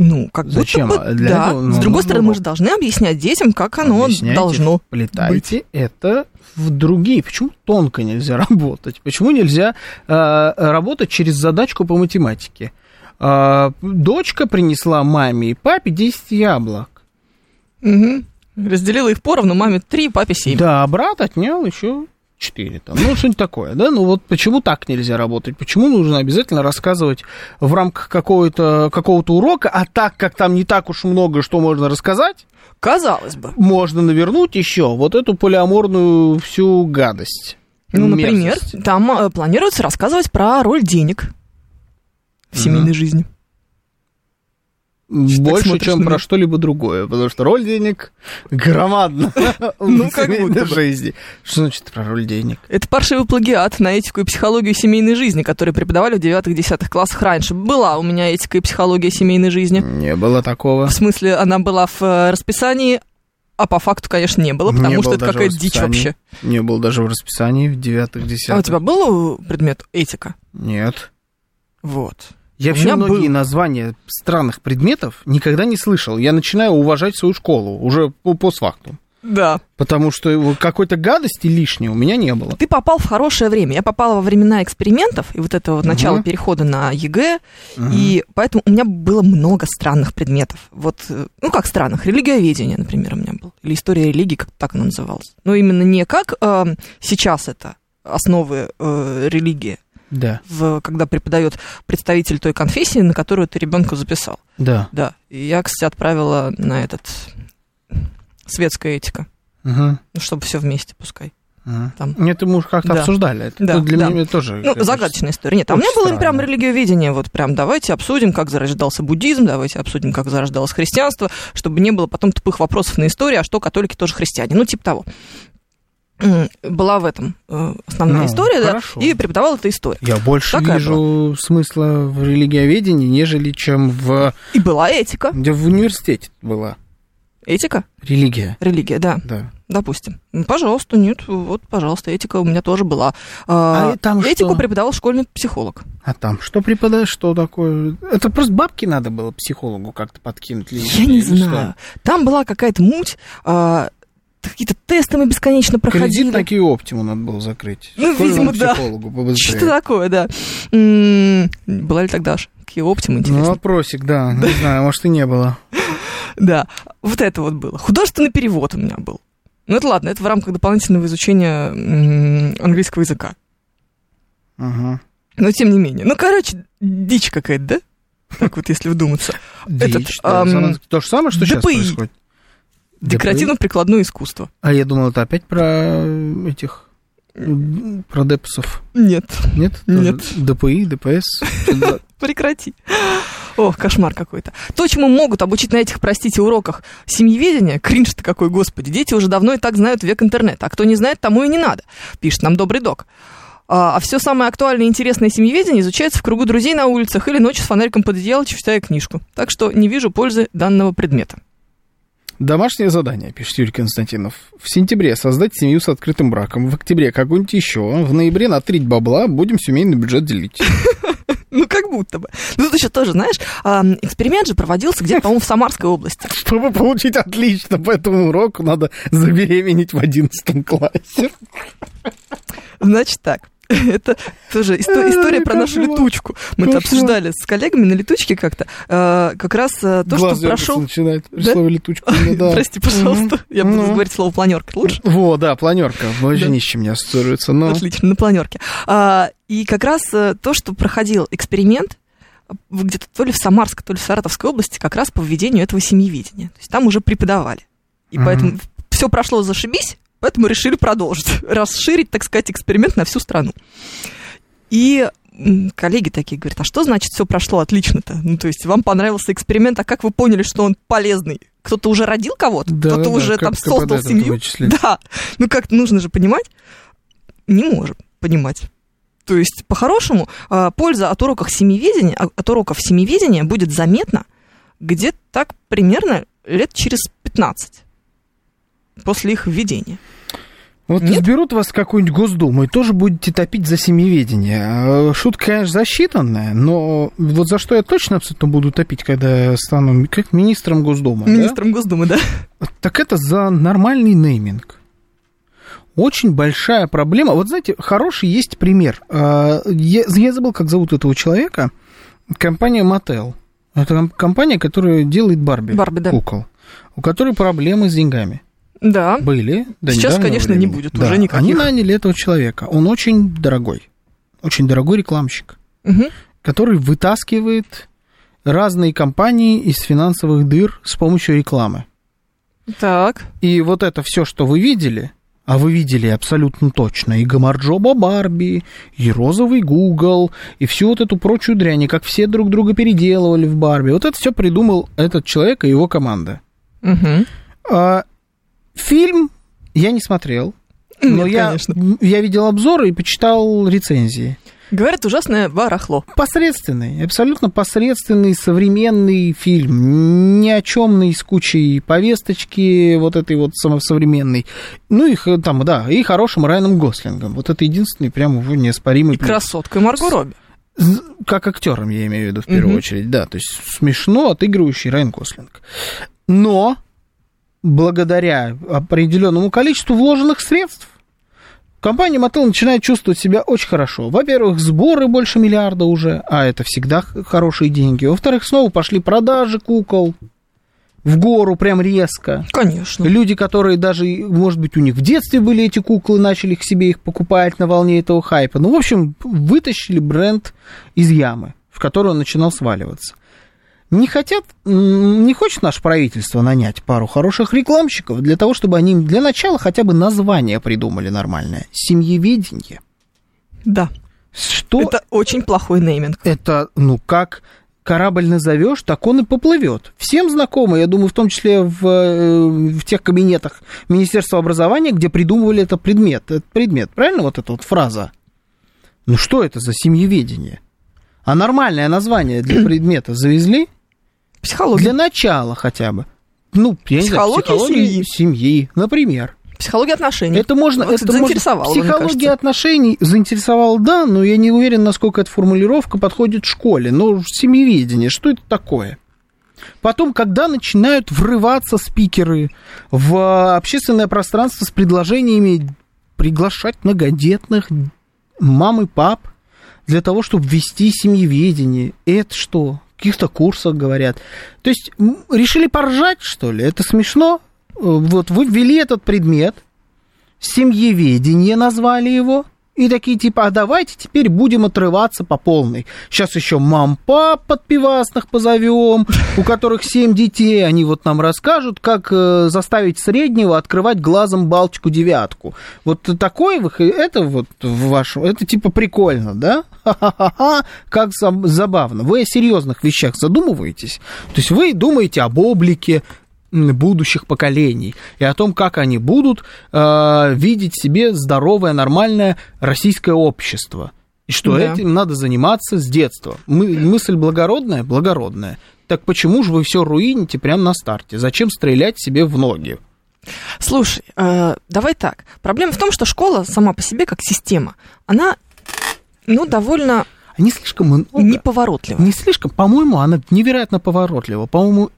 Ну, как Зачем? будто бы, для да. этого, ну, С другой нужно стороны, мы урок. же должны объяснять детям, как оно Объясняйте, должно. Вплетайте это в другие. Почему тонко нельзя работать? Почему нельзя э, работать через задачку по математике? Э, дочка принесла маме и папе 10 яблок. Мгм. Разделила их поровну, маме три, папе семь. Да, а брат отнял еще 4 там. Ну, что-нибудь такое, да? Ну вот почему так нельзя работать? Почему нужно обязательно рассказывать в рамках какого-то какого урока, а так как там не так уж много, что можно рассказать, Казалось бы. можно навернуть еще вот эту полиаморную всю гадость. Ну, например, мерзость. там э, планируется рассказывать про роль денег в семейной жизни. Больше, чем про что-либо другое, потому что роль денег громадна Ну, как будто жизни. Что значит про роль денег? Это паршивый плагиат на этику и психологию семейной жизни, которые преподавали в 9-10 классах раньше. Была у меня этика и психология семейной жизни. Не было такого. В смысле, она была в э, расписании, а по факту, конечно, не было, Не потому было что это даже в какая-то дичь вообще. Не было даже в расписании в девятых, А у тебя был предмет этика? Нет. Вот. Я вообще многие был. названия странных предметов никогда не слышал. Я начинаю уважать свою школу уже по постфактум. Да. Потому что какой-то гадости лишней у меня не было. Ты попал в хорошее время. Я попала во времена экспериментов и вот этого вот начала перехода на ЕГЭ, Мгм. и поэтому у меня было много странных предметов. Вот, э, ну как странных, религиоведение, например, у меня был, или история религии, как так она называлась. Но именно не как э, сейчас это основы э, религии, Да, в, когда преподает представитель той конфессии, на которую ты ребенка записал. да. Да. И я, кстати, отправила на этот светская этика. Угу. Ну, чтобы все вместе, пускай. Там. Это мы уже как-то Да. обсуждали. Это Да, для да. меня тоже... Ну, загадочная история. Нет, а у меня было прям странно. религиоведение. Вот прям давайте обсудим, как зарождался буддизм, давайте обсудим, как зарождалось христианство, чтобы не было потом тупых вопросов на истории, а что католики тоже христиане. Ну, типа того. Была в этом э, основная Ну, история, да, хорошо. и преподавал это история. Я больше Такая вижу смысла в религиоведении, нежели чем в... И была этика. Где в университете была Этика? религия. Религия, да, Да. допустим. Ну, Пожалуйста, нет, вот, пожалуйста, этика у меня тоже была. А, А там Этику что? преподавал школьный психолог. А там что преподаешь, что такое? Это просто бабки надо было психологу как-то подкинуть. Я не что? знаю. Там была какая-то муть, а, какие-то тесты мы бесконечно проходили. Кредит на Кио Оптиму надо было закрыть. Ну, Школьному видимо, да. побыстрее. Что такое, да. Была ли тогда ж Kia Optima, Ну, интересно? вопросик, да. Не знаю, может, и не было. Да, вот это вот было. Художественный перевод у меня был. Ну, это ладно, это в рамках дополнительного изучения английского языка. Ага. Но тем не менее. Ну, короче, дичь какая-то, да? Так вот, если вдуматься. Этот, Дичь, да. ам, То же самое, что сейчас ДПИ. происходит. Декоративно-прикладное искусство. А я думал, это опять про этих... Про депсов. Нет, Нет? Нет. ДПИ, ДПС. Прекрати. Ох, кошмар какой-то. То, чему могут обучить на этих, простите, уроках семьеведения, кринж-то какой, господи, дети уже давно и так знают век интернета, а кто не знает, тому и не надо, пишет нам добрый док. А, все самое актуальное и интересное семьеведение изучается в кругу друзей на улицах или ночью с фонариком под одеяло, читая книжку. Так что не вижу пользы данного предмета. Домашнее задание, пишет Юрий Константинов. В сентябре создать семью с открытым браком. В октябре какую-нибудь еще. В ноябре натрить бабла. Будем семейный бюджет делить. Ну, как будто бы. Ну, тут еще тоже, знаешь, эксперимент же проводился где-то, по-моему, в Самарской области. Чтобы получить отлично по этому уроку, надо забеременеть в одиннадцатом классе. Значит так. Это тоже исто- история про нашу летучку. Мы это обсуждали с коллегами на летучке как-то. э, Как раз э, то, что прошел... начинает. Слово летучку. ну. Прости, пожалуйста. Я буду говорить слово планерка. Лучше? Во, да, планерка. Вообще ни с чем не ассоциируется. Но Отлично, на планерке. А, И как раз э, то, что проходил эксперимент где-то то ли в Самарской, то ли в Саратовской области, как раз по введению этого семьевидения. То есть там уже преподавали. И поэтому все прошло зашибись, поэтому решили продолжить, расширить, так сказать, эксперимент на всю страну. И коллеги такие говорят, а что значит все прошло отлично-то? Ну, то есть вам понравился эксперимент, а как вы поняли, что он полезный? Кто-то уже родил кого-то? Да, Кто-то да, уже как там создал семью? Да. Ну, как нужно же понимать. Не можем понимать. То есть, по-хорошему, а, польза от уроков семиведения, а- от уроков семиведения будет заметна где-то так примерно лет через 15 после их введения. Вот Нет? изберут вас в какую-нибудь Госдуму и тоже будете топить за семьеведение. А, Шутка, конечно, засчитанная, но вот за что я точно абсолютно буду топить, когда стану как министром Госдумы, да? Министром Госдумы, да? так это за нормальный нейминг. Очень большая проблема. Вот знаете, хороший есть пример. А, Я, я забыл, как зовут этого человека. Компания Mattel. Это ком- компания, которая делает Барби. Барби, да. Кукол. У которой проблемы с деньгами. Да. Были. до Сейчас, конечно, не времени. будет Да, уже никаких. Они наняли этого человека. Он очень дорогой. Очень дорогой рекламщик, Мгм. который вытаскивает разные компании из финансовых дыр с помощью рекламы. Так. И вот это все, что вы видели, а вы видели абсолютно точно и Гамарджоба Барби, и розовый Google, и всю вот эту прочую дрянь, и как все друг друга переделывали в Барби. Вот это все придумал этот человек и его команда. Мгм. А, фильм я не смотрел, но Нет, я, конечно. я видел обзоры и почитал рецензии. Говорят, ужасное барахло. Посредственный, абсолютно посредственный современный фильм, ни о чемный с кучей повесточки вот этой вот современной. Ну, их там, да, и хорошим Райаном Гослингом. Вот это единственный прям его неоспоримый И плюс. красоткой Марго Робби. Как актером, я имею в виду, в первую Мгм. очередь, да. То есть смешно отыгрывающий Райан Гослинг. Но благодаря определенному количеству вложенных средств, компания Mattel начинает чувствовать себя очень хорошо. Во-первых, сборы больше миллиарда уже, а это всегда хорошие деньги. Во-вторых, снова пошли продажи кукол в гору прям резко. Конечно. Люди, которые даже, может быть, у них в детстве были эти куклы, начали к себе их покупать на волне этого хайпа. Ну, в общем, вытащили бренд из ямы, в которую он начинал сваливаться. Не хотят, не хочет наше правительство нанять пару хороших рекламщиков для того, чтобы они для начала хотя бы название придумали нормальное. Семьеведение. Да. Что Это очень плохой нейминг. это, ну, как корабль назовешь, так он и поплывет. Всем знакомо, я думаю, в том числе в, э, в тех кабинетах Министерства образования, где придумывали этот предмет. Этот предмет, правильно вот эта вот фраза? Ну, что это за семьеведение? А нормальное название для предмета завезли? Психология. Для начала хотя бы. Ну, я не знаю, Психология психология семьи. семьи, например. Психология отношений. Это можно, Вот, это кстати, можно- заинтересовало, мне Психология отношений заинтересовала, да, но я не уверен, насколько эта формулировка подходит школе. Но семьеведение, что это такое? Потом, когда начинают врываться спикеры в общественное пространство с предложениями приглашать многодетных мам и пап для того, чтобы ввести семьеведение, это что? Каких-то курсах говорят. То есть решили поржать, что ли? Это смешно? Э, Вот вы ввели этот предмет, семьеведение назвали его, и такие типа, а давайте теперь будем отрываться по полной. Сейчас еще мам-пап подпивасных позовем, у которых семь детей, они вот нам расскажут, как э, заставить среднего открывать глазом Балтику-девятку. Вот такое, вы- это вот в это типа прикольно, да? Ха-ха-ха, как заб- забавно. Вы о серьезных вещах задумываетесь? То есть вы думаете об облике, будущих поколений и о том, как они будут э, видеть себе здоровое, нормальное российское общество. И что Да. этим надо заниматься с детства. Мы, мысль благородная? Благородная. Так почему же вы все руините прямо на старте? Зачем стрелять себе в ноги? Слушай, э, давай так. Проблема в том, что школа сама по себе, как система, она, ну, довольно Они слишком много. неповоротлива. Не слишком, по-моему, она невероятно поворотлива. По-моему,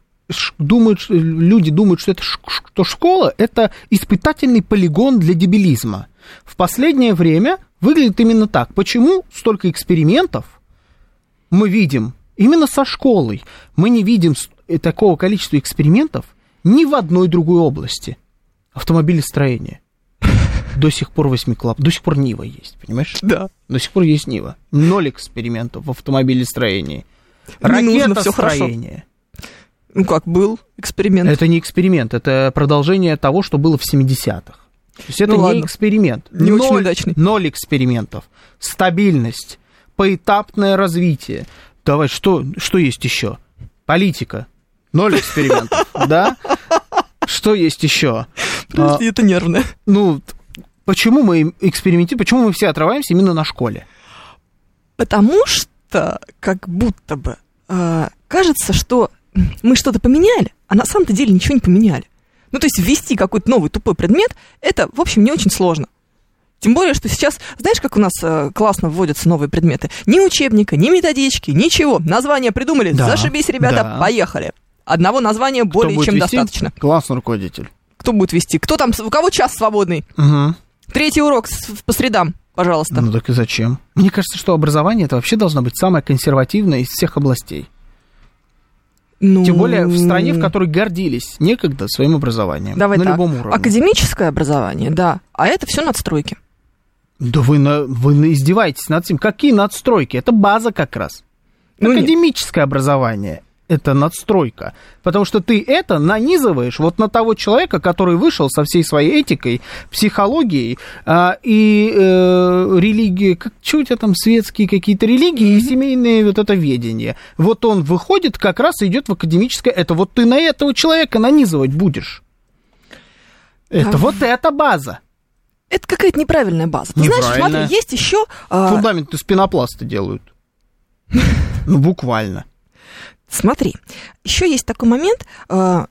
думают, люди думают, что это что школа это испытательный полигон для дебилизма. В последнее время выглядит именно так. Почему столько экспериментов мы видим именно со школой? Мы не видим э, такого количества экспериментов ни в одной другой области. Автомобилестроение. До сих пор восьмикласс, до сих пор Нива есть, понимаешь? Да. До сих пор есть Нива. Ноль экспериментов в автомобилестроении. Ракетостроение. Ну как, был эксперимент. Это не эксперимент, это продолжение того, что было в 70-х. То есть это Ну не ладно. эксперимент. Не очень ноль, удачный. Ноль экспериментов. Стабильность. Поэтапное развитие. Давай, что, что есть еще? Политика. Ноль экспериментов. Да? Что есть еще? Подожди, это нервно. Ну, почему мы экспериментируем, почему мы все отрываемся именно на школе? Потому что, как будто бы, э, кажется, что мы что-то поменяли, а на самом-то деле ничего не поменяли. Ну, то есть ввести какой-то новый тупой предмет, это, в общем, не очень сложно. Тем более, что сейчас, знаешь, как у нас э, классно вводятся новые предметы? Ни учебника, ни методички, ничего. Название придумали, Да, зашибись, ребята, да. поехали. Одного названия Кто более чем вести? достаточно. Классный руководитель. Кто будет вести? Кто там, у кого час свободный? Угу. Третий урок по средам, пожалуйста. Ну так и зачем? Мне кажется, что образование это вообще должно быть самое консервативное из всех областей. Ну, Тем более в стране, в которой гордились некогда своим образованием. Давай на так. любом уровне. Академическое образование, да. А это все надстройки. Да вы, на, вы издеваетесь над этим. Какие надстройки? Это база как раз. Ну, нет. Академическое образование это надстройка. Потому что ты это нанизываешь вот на того человека, который вышел со всей своей этикой, психологией а, и э, религией. Как, что у тебя там светские какие-то религии и семейные вот это ведение. Вот он выходит, как раз идет в академическое. Это вот ты на этого человека нанизывать будешь. Это А вот эта база. Это какая-то неправильная база. Ты знаешь, смотри, есть еще... а, Фундамент из пенопласта делают. Ну, буквально. Смотри, еще есть такой момент э,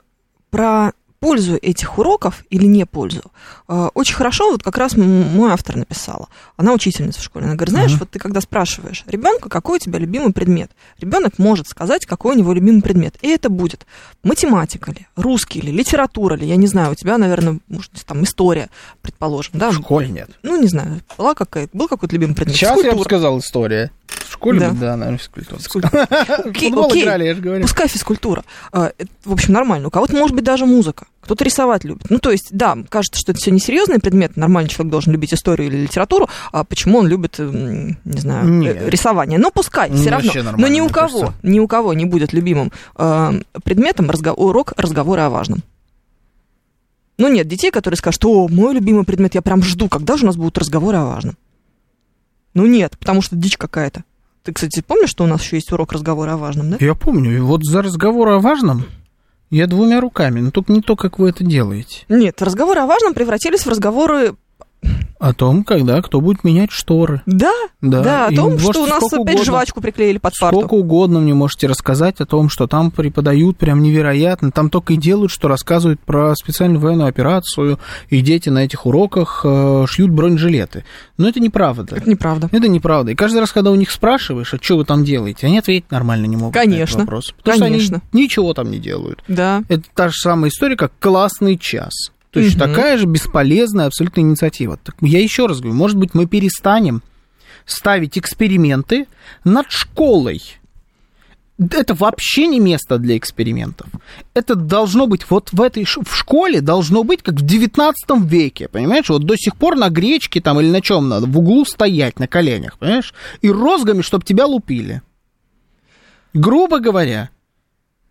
про пользу этих уроков или не пользу. Э, очень хорошо, вот как раз мой автор написала. Она учительница в школе. Она говорит, знаешь, Мгм. вот ты когда спрашиваешь ребенка, какой у тебя любимый предмет, ребенок может сказать, какой у него любимый предмет. И это будет математика ли, русский ли, литература ли, я не знаю, у тебя, наверное, может, там история, предположим, да? В школе нет. Ну, не знаю, была какая был какой-то любимый предмет. Сейчас я бы сказал история. Школе, Да. да, наверное, физкультура. Физкультура. Окей, Футбол окей. играли, я же говорю. Пускай физкультура. А, это, в общем, нормально. У кого-то может быть даже музыка. Кто-то рисовать любит. Ну, то есть, да, кажется, что это все несерьезный предмет. Нормальный человек должен любить историю или литературу. А почему он любит, м, не знаю, Нет. э, рисование? Ну, пускай, Ну, все равно. вообще Но ни у кого, кажется. ни у кого не будет любимым э, предметом разго- урок разговора о важном. Ну, нет детей, которые скажут, о, мой любимый предмет, я прям жду, когда же у нас будут разговоры о важном. Ну, нет, потому что дичь какая-то. Ты, кстати, помнишь, что у нас еще есть урок разговора о важном, да? Я помню, и вот за разговор о важном я двумя руками, но только не то, как вы это делаете. Нет, разговоры о важном превратились в разговоры, О том, когда кто будет менять шторы. да, Да, да, о том, что у нас опять угодно- жвачку приклеили под парту. Сколько угодно мне можете рассказать о том, что там преподают прям невероятно. Там только и делают, что рассказывают про специальную военную операцию, и дети на этих уроках э, шьют бронежилеты. Но это неправда. Это неправда. Это неправда. И каждый раз, когда у них спрашиваешь, а что вы там делаете, они ответить нормально не могут на Конечно. этот вопрос. Потому Конечно. что они ничего там не делают. Да. Это та же самая история, как классный час. То есть Мгм. такая же бесполезная абсолютно инициатива. Так я еще раз говорю, может быть, мы перестанем ставить эксперименты над школой. Это вообще не место для экспериментов. Это должно быть вот в этой в школе должно быть как в 19 веке, понимаешь? Вот до сих пор на гречке там или на чем надо в углу стоять на коленях, понимаешь? И розгами, чтобы тебя лупили. Грубо говоря,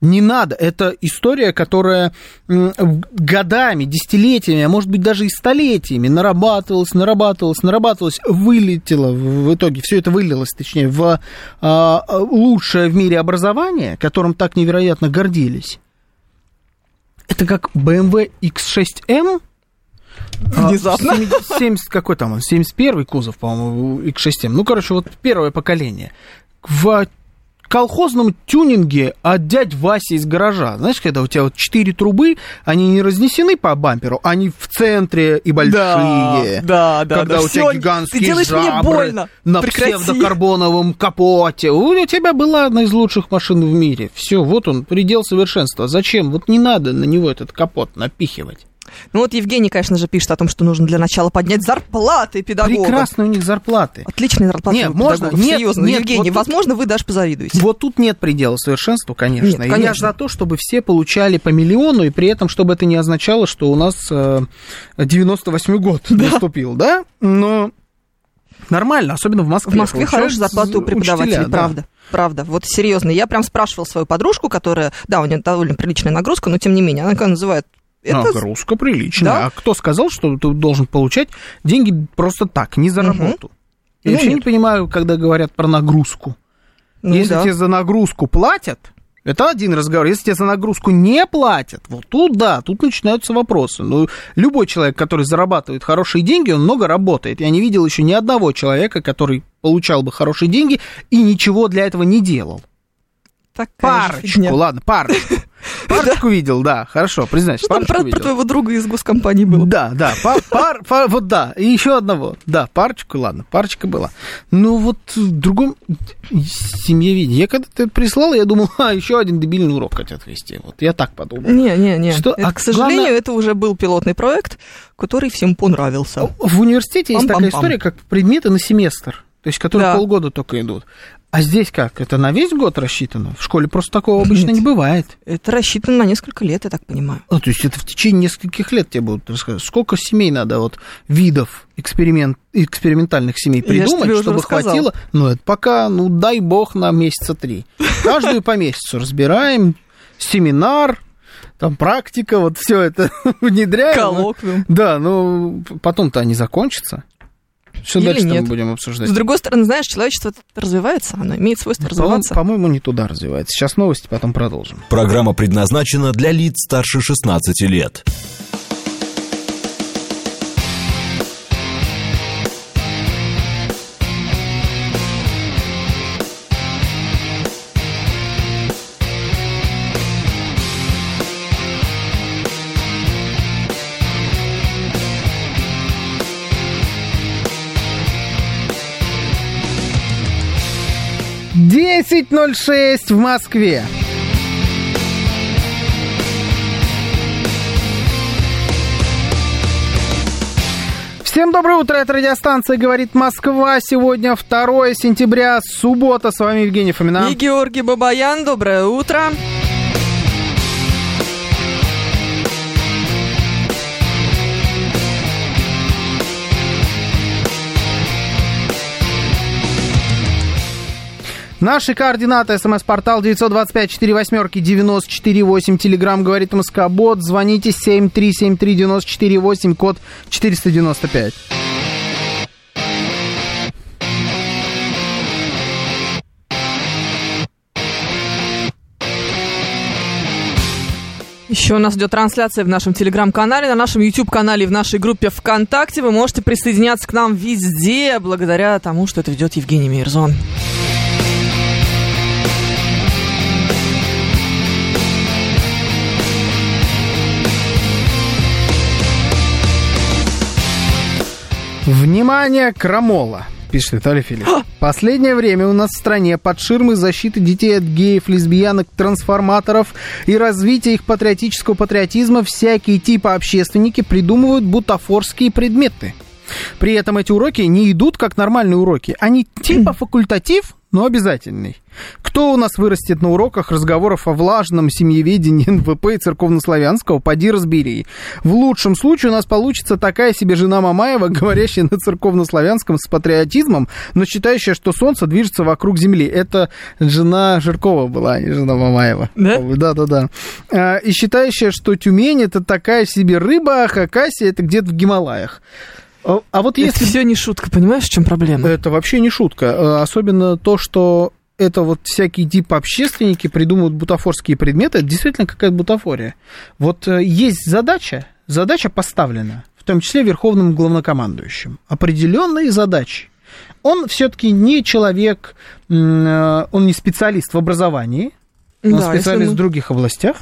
не надо. Это история, которая годами, десятилетиями, а может быть даже и столетиями нарабатывалась, нарабатывалась, нарабатывалась, вылетела в итоге, все это вылилось, точнее, в а, лучшее в мире образование, которым так невероятно гордились. Это как BMW X6M, а, Внезапно. 70, 70 какой там он, 71 кузов, по-моему, X6M. Ну, короче, вот первое поколение. В колхозном тюнинге от дядь Васи из гаража. Знаешь, когда у тебя вот четыре трубы, они не разнесены по бамперу, они в центре и большие. да, да, когда да. у тебя гигантские Ты делаешь мне жабры больно. на Прекрати. псевдокарбоновом капоте. У тебя была одна из лучших машин в мире. Все, вот он, предел совершенства. Зачем? Вот не надо на него этот капот напихивать. Ну вот Евгений, конечно же, пишет о том, что нужно для начала поднять зарплаты педагогам. Прекрасные у них зарплаты. Отличные зарплаты Не, у можно- педагогов. нет, Серьезно, нет, Евгений, вот тут- возможно, вы даже позавидуете. Вот тут нет предела совершенству, конечно. Нет, И я конечно. за то, чтобы все получали по миллиону, и при этом, чтобы это не означало, что у нас э, 98-й год наступил, да? Но нормально, особенно в Москве. В Москве хорошая зарплата у преподавателей, учителя, да. правда. Правда, вот серьезно. Я прям спрашивал свою подружку, которая, да, у нее довольно приличная нагрузка, но тем не менее, она как называет это Нагрузка приличная. Да? А кто сказал, что ты должен получать деньги просто так, не за работу? Я Ну, вообще не нет. понимаю, когда говорят про нагрузку. ну Если да. тебе за нагрузку платят, это один разговор. Если тебе за нагрузку не платят, вот тут да, тут начинаются вопросы. Ну, любой человек, который зарабатывает хорошие деньги, он много работает. Я не видел еще ни одного человека, который получал бы хорошие деньги и ничего для этого не делал. Такая Парочку, фигня. ладно, парочку. Парочку видел, да, хорошо, признайся, Что там парочку про, про твоего друга из госкомпании было? Да, да, пар, пар- пар- вот да, и еще одного, да, парочку, ладно, парочка была. Ну вот в другом семье виде, я когда ты прислал, я думал, а, еще один дебильный урок хотят вести, вот я так подумал. Не, не, не. Что? Это, А к сожалению, главное- это уже был пилотный проект, который всем понравился. В университете есть такая история, как предметы на семестр, то есть которые Да. полгода только идут. А здесь как? Это на весь год рассчитано? В школе просто такого обычно Нет. не бывает. Это рассчитано на несколько лет, я так понимаю. Ну, то есть это в течение нескольких лет тебе будут рассказывать. Сколько семей надо, вот, видов эксперимент, экспериментальных семей Я придумать, уже чтобы хватило. Ну, это пока, ну, дай бог, на месяца три. Каждую по месяцу разбираем, семинар, там практика, вот все это внедряем. Коллоквиум. Да, ну, потом-то они закончатся. Что Или дальше нет. мы будем обсуждать? С другой стороны, знаешь, человечество развивается, оно имеет свойство развиваться. По-моему, не туда развивается. Сейчас новости, потом продолжим. Программа предназначена для лиц старше 16 лет. Десять ноль шесть в Москве. Всем доброе утро, это радиостанция «Говорит Москва». Сегодня 2 сентября, суббота. С вами Евгений Фомина. И Георгий Бабаян. Доброе утро. Наши координаты. СМС-портал 925-48-94-8. Телеграмм говорит Москобот. Звоните 7373-94-8, код 495. Еще у нас идет трансляция в нашем телеграм-канале, на нашем YouTube-канале и в нашей группе ВКонтакте. Вы можете присоединяться к нам везде, благодаря тому, что это ведет Евгений Мирзон. Внимание, крамола, пишет Виталий Филипп. Последнее время у нас в стране под ширмой защиты детей от геев, лесбиянок, трансформаторов и развития их патриотического патриотизма всякие типы общественники придумывают бутафорские предметы. При этом эти уроки не идут как нормальные уроки. Они типа факультатив, но обязательный. Кто у нас вырастет на уроках разговоров о влажном семьеведении НВП и церковнославянского, поди разбери. В лучшем случае у нас получится такая себе жена Мамаева, говорящая на церковнославянском с патриотизмом, но считающая, что солнце движется вокруг Земли. Это жена Жиркова была, а не жена Мамаева. Да? Да-да-да. А, И считающая, что Тюмень это такая себе рыба, а Хакасия это где-то в Гималаях. А а вот если Это все не шутка, понимаешь, в чем проблема? это вообще не шутка. Э, Особенно то, что это вот всякие типы общественники придумывают бутафорские предметы. Это действительно какая-то бутафория. Вот э, есть задача, задача поставлена, в том числе верховным главнокомандующим. Определенные задачи. Он все-таки не человек, э, он не специалист в образовании, он Да, специалист мы- в других областях.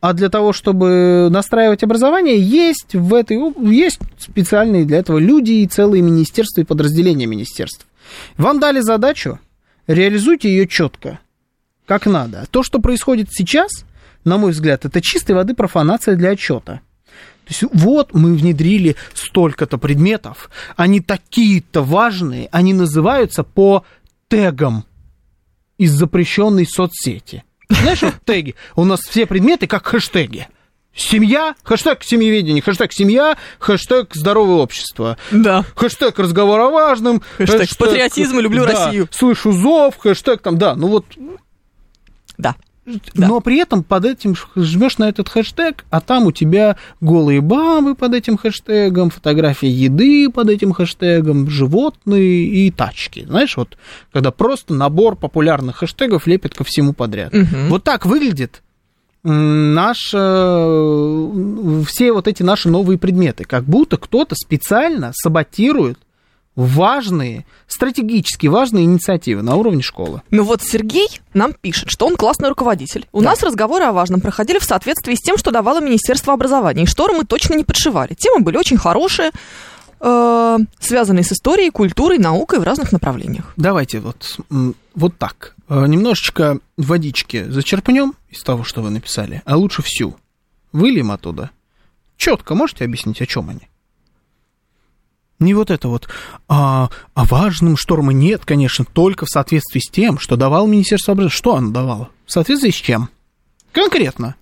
А для того, чтобы настраивать образование, есть в этой есть специальные для этого люди и целые министерства и подразделения министерств. Вам дали задачу, реализуйте ее четко, как надо. То, что происходит сейчас, на мой взгляд, это чистой воды профанация для отчета. То есть вот мы внедрили столько-то предметов, они такие-то важные, они называются по тегам из запрещенной соцсети. Знаешь, вот теги? У нас все предметы как хэштеги. Семья, хэштег семьеведение, хэштег семья, хэштег здоровое общество. Да. Хэштег разговор о важном. Хэштег патриотизм и люблю да, Россию. Слышу зов, хэштег там, да, ну вот. Да. Да. Но при этом под этим жмешь на этот хэштег, а там у тебя голые бабы под этим хэштегом, фотографии еды под этим хэштегом, животные и тачки. Знаешь, вот когда просто набор популярных хэштегов лепят ко всему подряд. Мгм. Вот так выглядит м, наш, э, все вот эти наши новые предметы. Как будто кто-то специально саботирует важные, стратегически важные инициативы на уровне школы. Ну вот Сергей нам пишет, что он классный руководитель. У Да. нас разговоры о важном проходили в соответствии с тем, что давало Министерство образования. И шторы мы точно не подшивали. Темы были очень хорошие, э, связанные с историей, культурой, наукой в разных направлениях. Давайте вот, вот так. Э, Немножечко водички зачерпнем из того, что вы написали, а лучше всю. Выльем оттуда. Четко можете объяснить, о чем они? Не вот это вот, а, а важным шторма нет, конечно, только в соответствии с тем, что давал Министерство образования. Что оно давало? В соответствии с чем? Конкретно.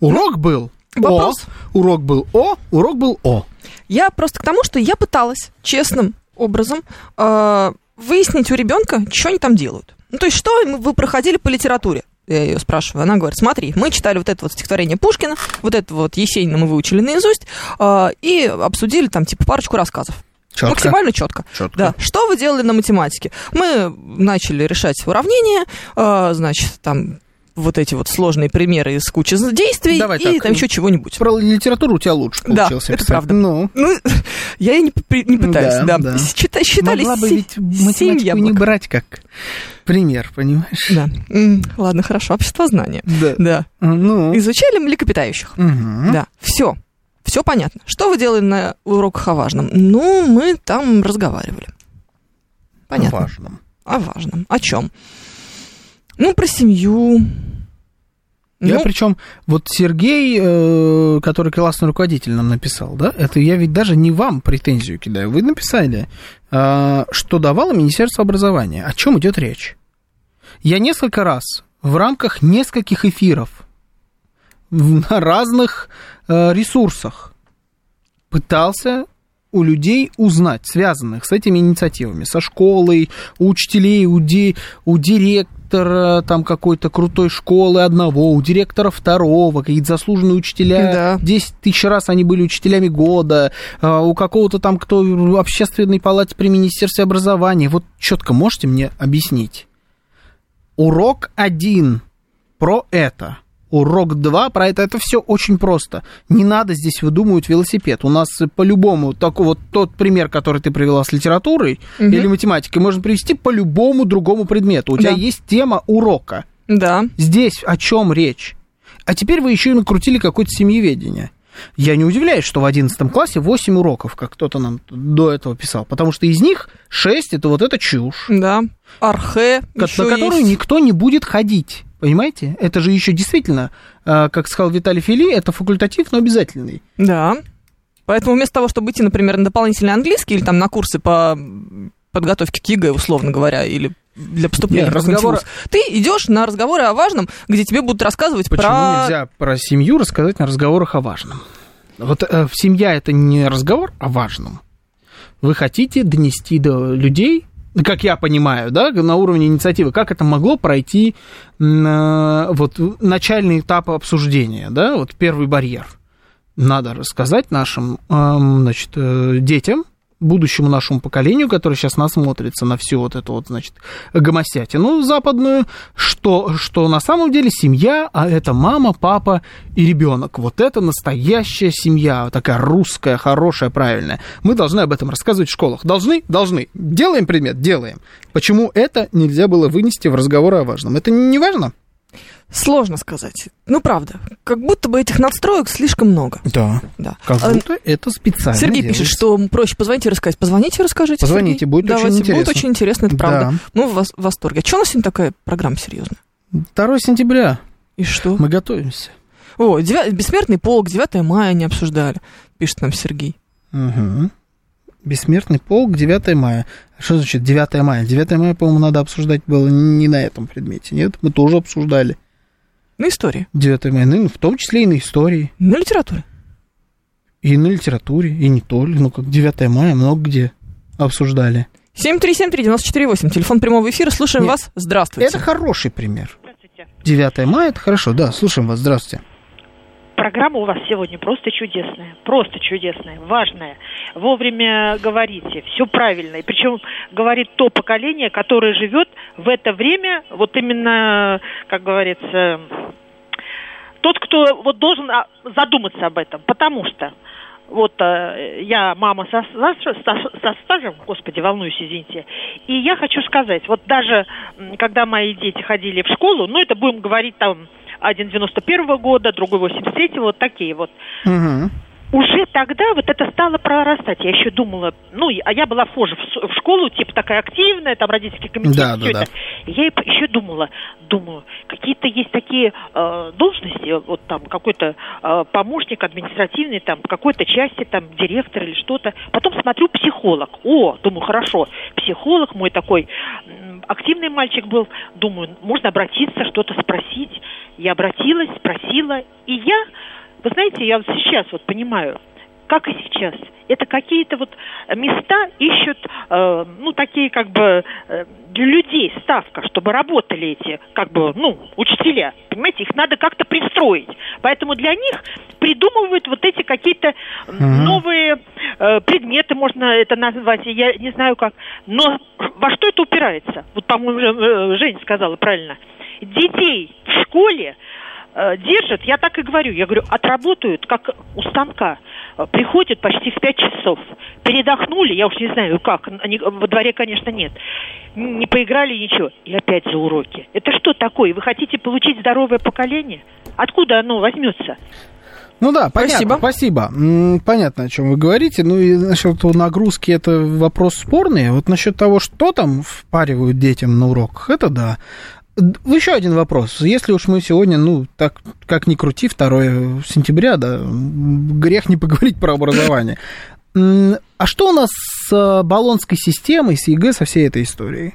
Урок был Вопрос. О, урок был О, урок был О. Я просто к тому, что я пыталась честным образом э, выяснить у ребенка, что они там делают. Ну, то есть, что вы проходили по литературе? Я ее спрашиваю. Она говорит, смотри, мы читали вот это вот стихотворение Пушкина, вот это вот Есенина мы выучили наизусть, э, и обсудили там типа парочку рассказов. Чётко. Максимально четко. Чётко. Да. Что вы делали на математике? Мы начали решать уравнения, э, значит, там вот эти вот сложные примеры из кучи действий Давай и так, там еще чего-нибудь. Про литературу у тебя лучше Да, получилось это писать. правда. Ну, Ну, я и не, не пытаюсь, Да, да. да. Счита- считали Могла бы ведь математику не брать как пример, понимаешь? Да. Ладно, хорошо, общество знания. Да. Да. Ну, Изучали млекопитающих. мгм. Да. Все. Все понятно. Что вы делали на уроках о важном? Ну, мы там разговаривали. Понятно. О важном. О важном. О чем? Ну, про семью. Я Ну. причем, вот Сергей, э, который классный руководитель нам написал, да, это я ведь даже не вам претензию кидаю. Вы написали, э, что давало Министерство образования. О чем идет речь? Я несколько раз в рамках нескольких эфиров на разных э, ресурсах пытался у людей узнать, связанных с этими инициативами, со школой, у учителей, у, ди- у директора там какой-то крутой школы одного, у директора второго, какие-то заслуженные учителя, Да. 10 тысяч раз они были учителями года, а, у какого-то там, кто в общественной палате при Министерстве образования. Вот четко можете мне объяснить? Урок один про это. Урок 2 про это. Это все очень просто. Не надо здесь выдумывать велосипед. У нас по-любому, такой вот тот пример, который ты привела с литературой Мгм. или математикой, можно привести по любому другому предмету. У тебя Да. есть тема урока. Да. Здесь о чем речь? А теперь вы еще и накрутили какое-то семьеведение. Я не удивляюсь, что в 11 классе 8 уроков, как кто-то нам до этого писал, потому что из них 6 это вот эта чушь, Да. Архе. ко- на которую есть. никто не будет ходить. Понимаете? Это же еще действительно, э, как сказал Виталий Фили, это факультатив, но обязательный. Да. Поэтому вместо того, чтобы идти, например, на дополнительный английский или там на курсы по подготовке к ЕГЭ, условно говоря, или для поступления Нет, вуз, ты идешь на разговоры о важном, где тебе будут рассказывать Почему про... нельзя про семью рассказать на разговорах о важном? Вот э, семья это не разговор о важном. Вы хотите донести до людей, как я понимаю, да, на уровне инициативы, как это могло пройти на, вот начальный этап обсуждения, да, вот первый барьер. Надо рассказать нашим, эм, значит, э, детям, будущему нашему поколению, которое сейчас насмотрится на всю вот эту вот, значит, гомосятину западную, что, что на самом деле семья, а это мама, папа и ребенок. Вот это настоящая семья, такая русская, хорошая, правильная. Мы должны об этом рассказывать в школах. Должны? Должны. Делаем предмет? Делаем. Почему это нельзя было вынести в разговоры о важном? Это не важно? Сложно сказать. Ну, правда. Как будто бы этих надстроек слишком много. Да. Да. Как А, будто это специально Сергей делается. пишет, что проще позвонить и рассказать. Позвоните и расскажите. Позвоните, Сергей. будет очень Давайте, Будет интересно. очень интересно, это правда. Да. Мы в вос- восторге. А что у нас сегодня такая программа серьезная? 2 сентября. И что? Мы готовимся. О, девя- бессмертный полк, 9 мая не обсуждали, пишет нам Сергей. Угу. Бессмертный полк, 9 мая. Что значит 9 мая? 9 мая, по-моему, надо обсуждать было не на этом предмете, нет? Мы тоже обсуждали На истории, 9 мая, ну, в том числе и на истории, на литературе. и на литературе, и не только. Ну, как 9 мая много где обсуждали. 7373948, телефон прямого эфира, слушаем Нет. вас. Здравствуйте. Это хороший пример. Здравствуйте. 9 мая, это хорошо, да, слушаем вас, здравствуйте. Программа у вас сегодня просто чудесная, просто чудесная, важная. Вовремя говорите, все правильно. И причем говорит то поколение, которое живет в это время, вот именно, как говорится, тот, кто вот должен а, задуматься об этом. Потому что вот э, я мама со, со- со- стажем, господи, волнуюсь, извините, и я хочу сказать, вот даже когда мои дети ходили в школу, ну это будем говорить там один 91 года, другой 83 вот такие вот. Угу. Уже тогда вот это стало прорастать. Я еще думала, ну, а я была позже в, в школу, типа такая активная, там родительский комитет, Да, всё да, это. И я еще думала, думаю, какие-то есть такие э, должности, вот там какой-то э, помощник административный, там какой-то части, там директор или что-то. Потом смотрю психолог. О, думаю, хорошо, психолог мой такой активный мальчик был. Думаю, можно обратиться, что-то спросить. Я обратилась, спросила, и я вы знаете, я вот сейчас вот понимаю, как и сейчас. Это какие-то вот места ищут, э, ну, такие как бы э, для людей ставка, чтобы работали эти, как бы, ну, учителя. Понимаете, их надо как-то пристроить. Поэтому для них придумывают вот эти какие-то Мгм. новые э, предметы, можно это назвать, я не знаю как. Но во что это упирается? Вот, по-моему, Женя сказала правильно. Детей в школе э, держат, я так и говорю, я говорю, отработают, как у станка, Э, приходят почти в 5 часов, передохнули, я уж не знаю как, они, во дворе, конечно, нет, не поиграли, ничего, и опять за уроки. Это что такое? Вы хотите получить здоровое поколение? Откуда оно возьмется? Ну да, понятно, Спасибо. спасибо. Понятно, о чем вы говорите. Ну и насчет нагрузки это вопрос спорный. Вот насчет того, что там впаривают детям на уроках, это да. Еще один вопрос. Если уж мы сегодня, ну, так, как ни крути, 2 сентября, да, грех не поговорить про образование. А что у нас с э, болонской системой, с ЕГЭ, со всей этой историей?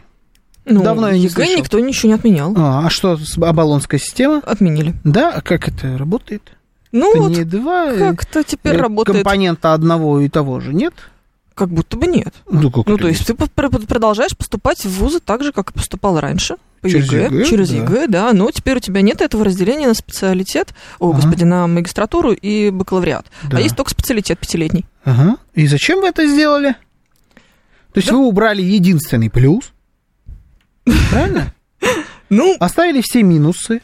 Ну, Давно я не ЕГЭ слышал. никто ничего не отменял. А, а что с а болонская система? Отменили. Да, а как это работает? Ну, это вот не два э, как-то теперь э, работает, компонента одного и того же, нет? как будто бы нет. Ну, как Ну, то есть ты продолжаешь поступать в вузы так же, как и поступал раньше. По Через ЕГЭ, ЕГЭ, через да. ЕГЭ, да. Но теперь у тебя нет этого разделения на специалитет, о, Ага. господи, на магистратуру и бакалавриат. Да. А есть только специалитет пятилетний. Ага. И зачем вы это сделали? То есть Да. вы убрали единственный плюс, правильно? Ну, Оставили все минусы,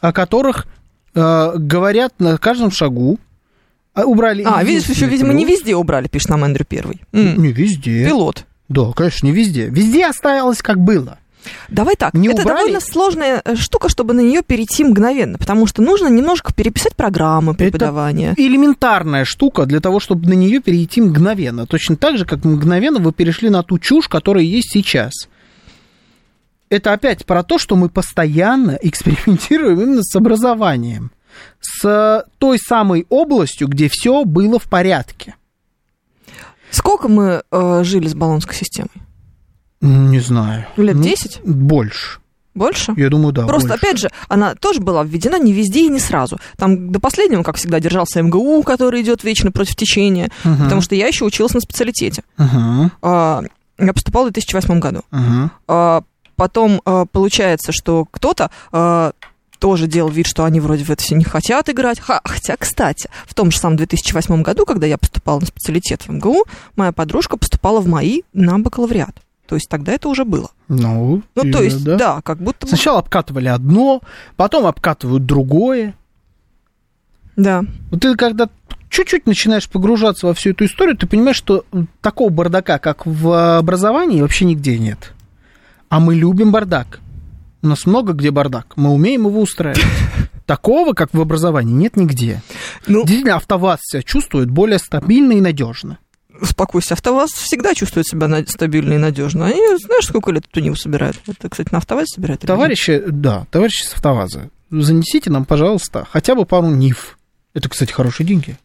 о которых э, говорят на каждом шагу. А убрали а, видишь, еще, видимо, не везде убрали, пишет нам Эндрю Первый. Не везде. Пилот. Да, конечно, не везде. Везде оставилось как было. Давай так, Не это убрали? довольно сложная э, штука, чтобы на нее перейти мгновенно, потому что нужно немножко переписать программы преподавания. Элементарная штука для того, чтобы на нее перейти мгновенно. Точно так же, как мгновенно вы перешли на ту чушь, которая есть сейчас. Это опять про то, что мы постоянно экспериментируем именно с образованием. С той самой областью, где все было в порядке. Сколько мы э, жили с баллонской системой? Не знаю. Лет Ну, 10? Больше. Больше? Я думаю, да. Просто, больше. опять же, она тоже была введена не везде и не сразу. Там до последнего, как всегда, держался МГУ, который идет вечно против течения, Мгм. потому что я еще училась на специалитете. Ага, А, Я поступала в 2008 году. ага. А, Потом а, получается, что кто-то а, тоже делал вид, что они вроде в это все не хотят играть. Ха- Хотя, кстати, в том же самом 2008 году, когда я поступала на специалитет в МГУ, моя подружка поступала в МАИ на бакалавриат. То есть тогда это уже было. Ну, Ну, и- то есть, да, как будто. Сначала обкатывали одно, потом обкатывают другое. Да. Вот ты когда чуть-чуть начинаешь погружаться во всю эту историю, ты понимаешь, что такого бардака, как в образовании, вообще нигде нет. А мы любим бардак. У нас много где бардак. Мы умеем его устраивать. Такого, как в образовании, нет нигде. Ну, Действительно, АвтоВАЗ себя чувствует более стабильно и надежно. Успокойся, АвтоВАЗ всегда чувствует себя стабильно и надежно. Они, знаешь, сколько лет эту Ниву собирают? Это, кстати, на АвтоВАЗе собирают? или нет? Товарищи, да, товарищи с АвтоВАЗа, занесите нам, пожалуйста, хотя бы пару НИВ. Это, кстати, хорошие деньги.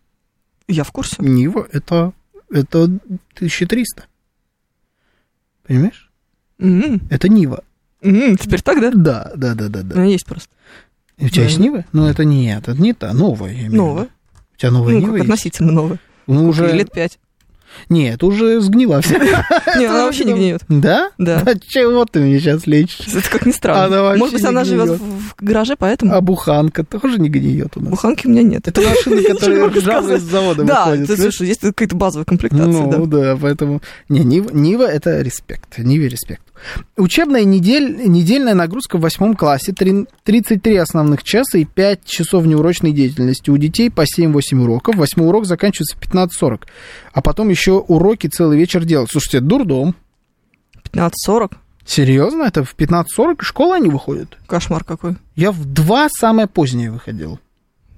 Я в курсе. Нива это, это 1300. Понимаешь? М, Это Нива. м, Теперь так, да? Да, да, да, да, У да. меня есть просто. У тебя Да. есть Нива? Ну, это не это, не та, новая. я имею. Новая. У тебя новая Ну, Нива есть? относительно новая. Ну, уже... Лет пять. Нет, уже сгнила вся. Не, она вообще не гниет. Да? Да. А чего ты мне сейчас лечишь? Это как ни странно. Может быть, она живет в гараже, поэтому А буханка тоже не гниет у нас. буханки у меня нет. Это машины, которые ржавые с завода Да, выходят. знаешь? слушай, есть какая-то базовая комплектация, Ну, да. да. поэтому... Не, Нива, Нива это респект. Ниве респект. Учебная недель, недельная нагрузка в восьмом классе. Три- 33 основных часа и 5 часов неурочной деятельности. У детей по 7-8 уроков. Восьмой урок заканчивается в 15.40. А потом еще уроки целый вечер делать. Слушайте, дурдом. 15-40. Серьезно? Это в 15.40 из школы они выходят? Кошмар какой. Я в 2 самое позднее выходил.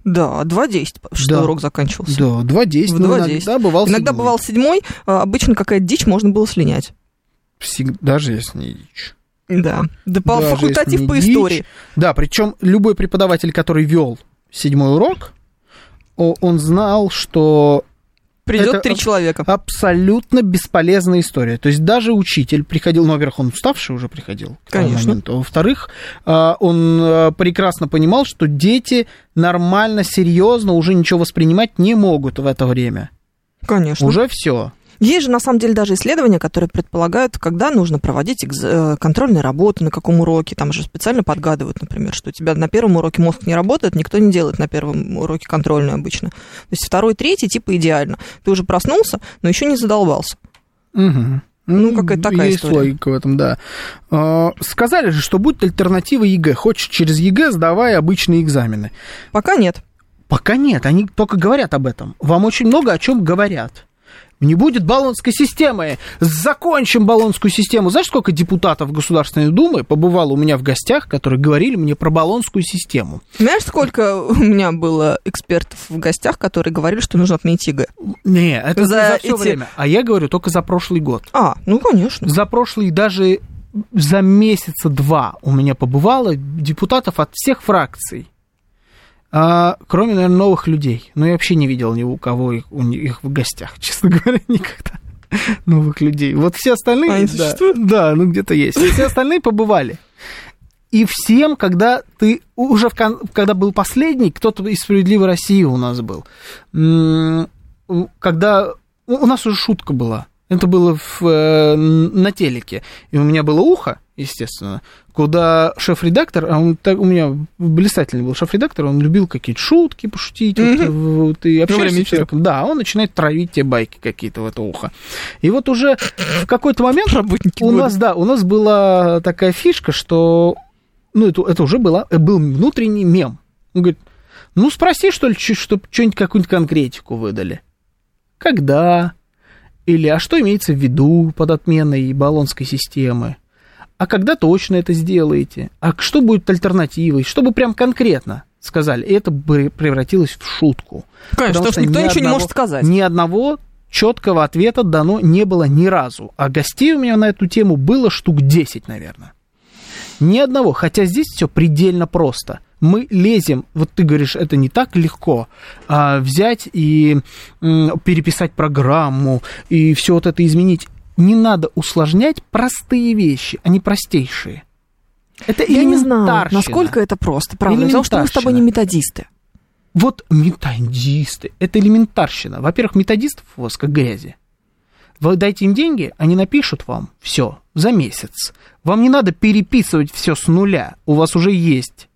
Да, 2.10, что Да. урок заканчивался. Да, 2.10. В Ну, 2.10. иногда бывал Иногда седьмой. бывал седьмой, а обычно какая-то дичь можно было слинять. Всег- Даже если не дичь. Да. Да по Даже факультатив по дичь. истории. Да, причем любой преподаватель, который вел седьмой урок, он знал, что Придет Это три человека. абсолютно бесполезная история. То есть даже учитель приходил, ну, во-первых, он уставший уже приходил. Конечно. Во-вторых, а, он а, прекрасно понимал, что дети нормально, серьезно уже ничего воспринимать не могут в это время. Конечно. Уже все. Есть же, на самом деле, даже исследования, которые предполагают, когда нужно проводить экз- э, контрольные работы, на каком уроке. Там же специально подгадывают, например, что у тебя на первом уроке мозг не работает, никто не делает на первом уроке контрольную обычно. То есть второй, третий, типа, идеально. Ты уже проснулся, но еще не задолбался. Мгм. Ну, какая-то такая Есть история. логика в этом, да. А, Сказали же, что будет альтернатива ЕГЭ. Хочешь через ЕГЭ, сдавай обычные экзамены. Пока нет. Пока нет, они только говорят об этом. Вам очень много о чем говорят. Не будет болонской системы. Закончим болонскую систему. Знаешь, сколько депутатов Государственной Думы побывало у меня в гостях, которые говорили мне про болонскую систему? Знаешь, сколько у меня было экспертов в гостях, которые говорили, что нужно отменить ЕГЭ? Не, это За за, все эти- время. А я говорю только за прошлый год. А, ну, конечно. За прошлый даже за месяца два у меня побывало депутатов от всех фракций. А, кроме, наверное, новых людей. Но я вообще не видел ни у кого их, у них в гостях, честно говоря, никогда. Новых людей. Вот все остальные... Они да, существуют? да, ну где-то есть. Все остальные побывали. И всем, когда ты уже в кон- когда был последний, кто-то из справедливой России у нас был, когда у нас уже шутка была. Это было в, э, на телеке. И у меня было ухо, естественно, куда шеф-редактор, а он так, у меня блистательный был шеф-редактор, он любил какие-то шутки пошутить, вот, Мгм. вот, и общаешься время с человеком. Да, он начинает травить тебе байки какие-то в это ухо. И вот уже в какой-то момент Работники у года. нас, да, у нас была такая фишка, что, ну, это, это уже была, э, был внутренний мем. Он говорит, ну, спроси, что ли, чтобы что-нибудь, какую-нибудь конкретику выдали. Когда? Или, а что имеется в виду под отменой баллонской системы? А когда точно это сделаете? А что будет альтернативой? Чтобы прям конкретно сказали. И это бы превратилось в шутку. Конечно, потому что никто ни ничего не одного- может сказать. Ни одного четкого ответа дано не было ни разу. А гостей у меня на эту тему было штук 10, наверное. Ни одного. Хотя здесь все предельно просто. Мы лезем, вот ты говоришь, это не так легко, а, взять и переписать программу и все вот это изменить. Не надо усложнять простые вещи, они простейшие. Это Я не знаю, насколько это просто, правда. Потому что мы с тобой не методисты. Вот методисты, это элементарщина. Во-первых, методистов у вас как грязи. Вы дайте им деньги, они напишут вам все за месяц. Вам не надо переписывать все с нуля. У вас уже есть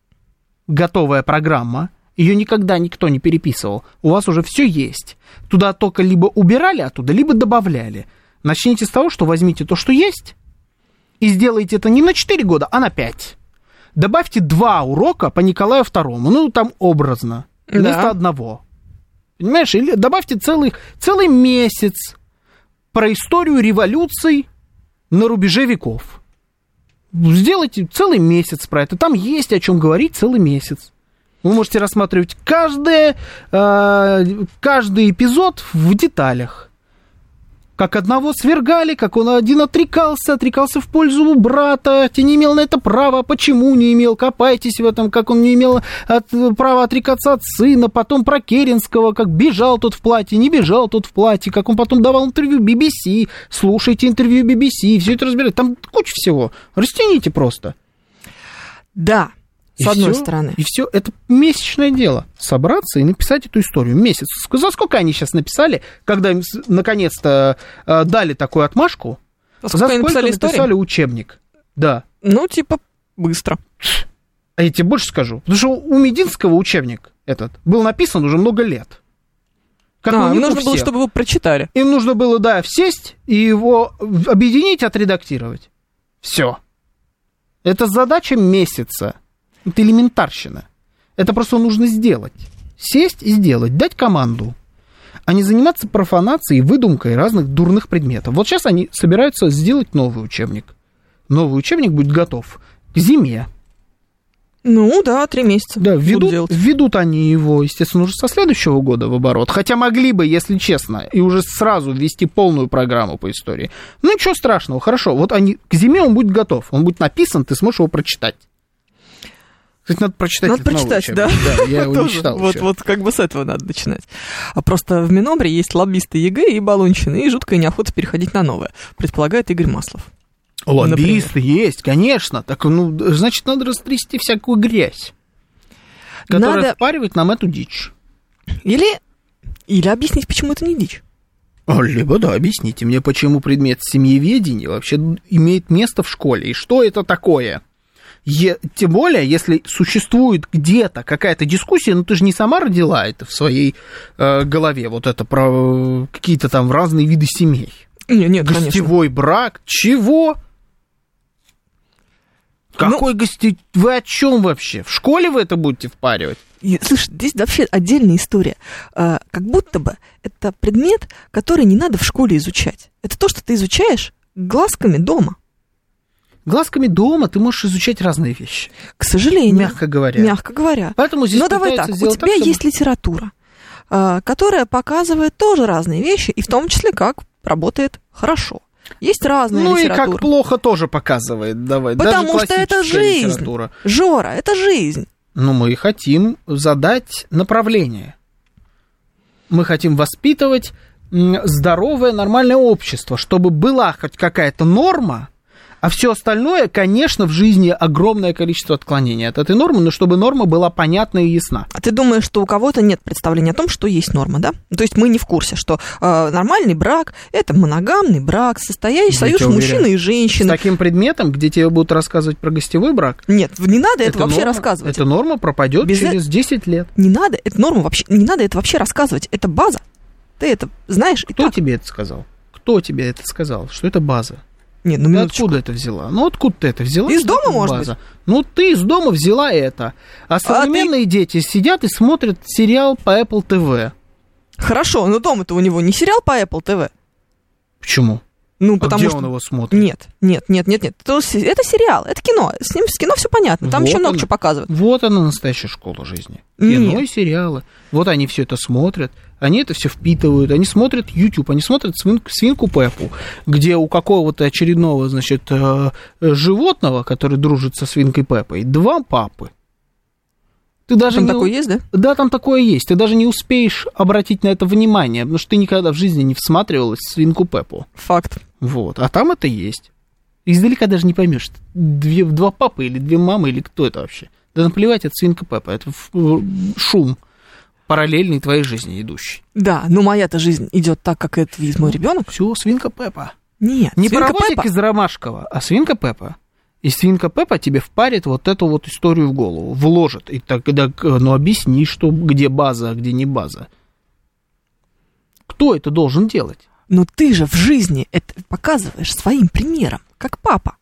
готовая программа. Ее никогда никто не переписывал. У вас уже все есть. Туда только либо убирали оттуда, либо добавляли. Начните с того, что возьмите то, что есть, и сделайте это не на 4 года, а на 5. Добавьте два урока по Николаю II. Ну, там образно. Вместо Да. одного. Понимаешь? Или добавьте целый, целый месяц про историю революций на рубеже веков. Сделайте целый месяц про это. Там есть о чем говорить целый месяц. Вы можете рассматривать каждое, э, каждый эпизод в деталях. Как одного свергали, как он один отрекался, отрекался в пользу брата, те не имел на это права, почему не имел, копайтесь в этом, как он не имел от, права отрекаться от сына, потом про Керенского, как бежал тот в платье, не бежал тот в платье, как он потом давал интервью BBC, слушайте интервью BBC, все это разбирать, там куча всего, растяните просто. Да, И с одной всё, стороны. И все, это месячное дело. Собраться и написать эту историю. Месяц. За сколько они сейчас написали, когда им наконец-то э, дали такую отмашку? А сколько они написали написали учебник? Да. Ну, типа, быстро. А я тебе больше скажу. Потому что у Мединского учебник этот был написан уже много лет. Как А, им нужно было, чтобы вы прочитали. Им нужно было, да, сесть и его объединить, отредактировать. Все. Это задача месяца. Это элементарщина. Это просто нужно сделать. Сесть и сделать, дать команду. А не заниматься профанацией, выдумкой разных дурных предметов. Вот сейчас они собираются сделать новый учебник. Новый учебник будет готов к зиме. Ну, да, три месяца. Да, делать. введут они его, естественно, уже со следующего года в оборот. Хотя могли бы, если честно, и уже сразу ввести полную программу по истории. Ну, ничего страшного, хорошо. Вот они, к зиме он будет готов. Он будет написан, ты сможешь его прочитать. Кстати, надо прочитать Надо новый прочитать, да. Да, я его не Тоже. читал вот, еще. вот как бы с этого надо начинать. А просто в Минобре есть лоббисты ЕГЭ и болонщины, и жуткая неохота переходить на новое, предполагает Игорь Маслов. Лоббисты есть, конечно. Так, ну, значит, надо растрясти всякую грязь, которая Надо- впаривает нам эту дичь. Или, или объяснить, почему это не дичь. А, Либо, да, объясните мне, почему предмет семьеведения вообще имеет место в школе, и что это такое? Е- тем более, если существует где-то какая-то дискуссия, ну ты же не сама родила это в своей э, голове, вот это про э, какие-то там разные виды семей. Не, нет, конечно. Гостевой брак, чего? Ну- Какой гости... Вы о чем вообще? В школе вы это будете впаривать? Слушай, здесь вообще отдельная история. А, как будто бы это предмет, который не надо в школе изучать. Это то, что ты изучаешь глазками дома. Глазками дома ты можешь изучать разные вещи, К сожалению. мягко говоря. Мягко говоря. Поэтому здесь Но давай так, у тебя чтобы- есть литература, а, которая показывает тоже разные вещи, и в том числе, как работает хорошо. Есть разная Ну и литература. как плохо тоже показывает, давай. Потому даже что это жизнь. литература. Жора, это жизнь. Но мы хотим задать направление. Мы хотим воспитывать здоровое, нормальное общество, чтобы была хоть какая-то норма, а все остальное, конечно, в жизни огромное количество отклонений от этой нормы, но чтобы норма была понятна и ясна. А ты думаешь, что у кого-то нет представления о том, что есть норма, да? То есть мы не в курсе, что э, нормальный брак – это моногамный брак, состоящий союз мужчины и С женщины. таким предметом, где тебе будут рассказывать про гостевой брак, Нет, не надо это эта вообще норма- рассказывать. Эта норма пропадет Без через 10 лет. Не надо, это норма вообще, не надо это вообще рассказывать. Это база. Ты это знаешь и Кто тебе это сказал? Кто тебе это сказал? Что это база? Нет, ну Ты минуточку. откуда это взяла? Ну, откуда ты это взяла? Из дома, это может база? Ну, ты из дома взяла это. А современные дети сидят и смотрят сериал по Apple TV. Хорошо, но дома-то у него не сериал по Apple TV. Почему? Ну, А потому где что... он его смотрит? Нет, нет, нет, нет, нет. Это, сериал, это кино. С ним с кино все понятно. Там Вот еще много оно. чего показывают. Вот она настоящая школа жизни. Нет. Кино и сериалы. Вот они все это смотрят, они это все впитывают, они смотрят YouTube, они смотрят свинку, свинку Пеппу, где у какого-то очередного, значит, э, э, животного, который дружит со свинкой Пеппой, два папы. Ты даже Там не... такой есть, да? Да, там такое есть. Ты даже не успеешь обратить на это внимание, потому что ты никогда в жизни не всматривалась в свинку Пеппу. Факт. Вот. А там это есть. Издалека даже не поймешь, две, два папы или две мамы, или кто это вообще. Да наплевать, это свинка Пеппа. Это ф- шум параллельный твоей жизни идущий. Да, но моя-то жизнь идет так, как это видит мой ребенок. Все, свинка Пеппа. Нет, Не свинка паровозик Пеппа. из Ромашкова, а свинка Пеппа. И свинка Пеппа тебе впарит вот эту вот историю в голову, вложит. И тогда, ну, объясни, что, где база, а где не база. Кто это должен делать? Но ты же в жизни это показываешь своим примером, как папа.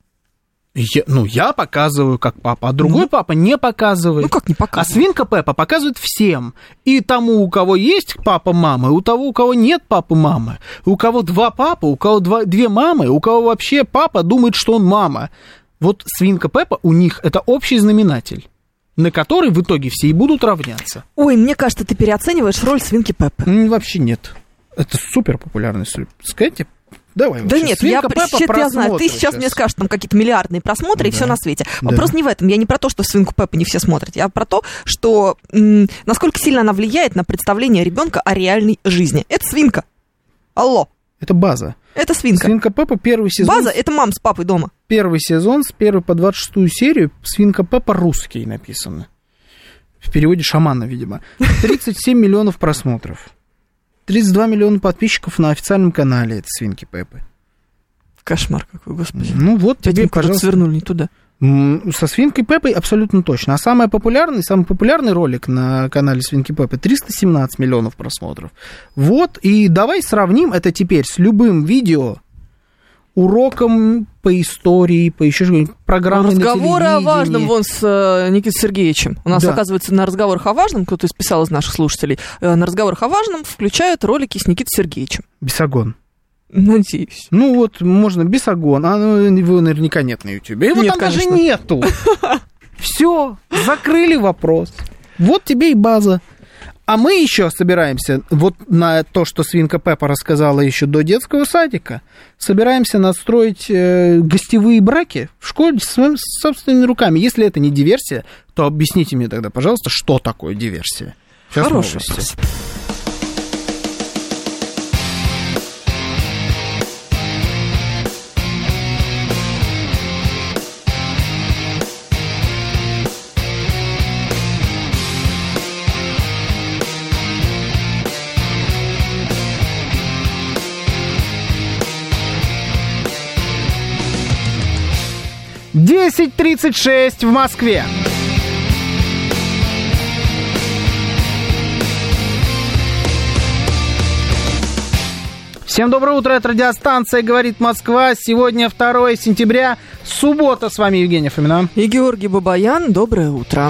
Я- ну, я показываю как папа, а другой Ну. папа не показывает. Ну как не А показывать? свинка Пеппа показывает всем. И тому, у кого есть папа, мама, и у того, у кого нет папы, мамы. У кого два папы, у кого два, две мамы, у кого вообще папа думает, что он мама. Вот свинка Пеппа у них это общий знаменатель, на который в итоге все и будут равняться. Ой, мне кажется, ты переоцениваешь роль свинки Пеппы. Вообще нет. Это супер популярный Скажите, давай. Да нет, я, «Свинка Пеппа» щит, я знаю, ты просмотры сейчас мне скажешь там какие-то миллиардные просмотры и Да. все на свете. Да. Вопрос не в этом. Я не про то, что свинку Пеппа не все смотрят. Я про то, что м, насколько сильно она влияет на представление ребенка о реальной жизни. Это свинка. Алло, Это база. это свинка. Свинка Пеппа первый сезон. База это мам с папой дома. первый сезон с 1 по 26 серию «Свинка Пеппа» русский написано. В переводе шамана, видимо. 37 миллионов просмотров. 32 миллиона подписчиков на официальном канале это «Свинки Пеппы». Кошмар какой, господи. Ну вот тебе, куда-то пожалуйста. свернули не туда. Со «Свинкой Пеппой» абсолютно точно. А самый популярный, самый популярный ролик на канале «Свинки Пеппи» 317 миллионов просмотров. Вот, и давай сравним это теперь с любым видео, уроком по истории, по еще что-нибудь, программой на Разговоры о важном вон с э, Никитой Сергеевичем. У нас, Да. оказывается, на разговорах о важном, кто-то списал из наших слушателей, э, на разговорах о важном включают ролики с Никитой Сергеевичем. Бесогон. Надеюсь. Ну вот, можно бесогон, а ну, его наверняка нет на Ютубе. Его Нет, там даже конечно. нету. Все, закрыли вопрос. Вот тебе и база. А мы еще собираемся, вот на то, что свинка Пеппа рассказала еще до детского садика, собираемся настроить э, гостевые браки в школе своими собственными руками. Если это не диверсия, то объясните мне тогда, пожалуйста, что такое диверсия. Сейчас Хороший новости. вопрос. Десять тридцать шесть в Москве. Всем доброе утро, это радиостанция «Говорит Москва». Сегодня 2 сентября, суббота. С вами Евгения Фомина. И Георгий Бабаян, доброе утро.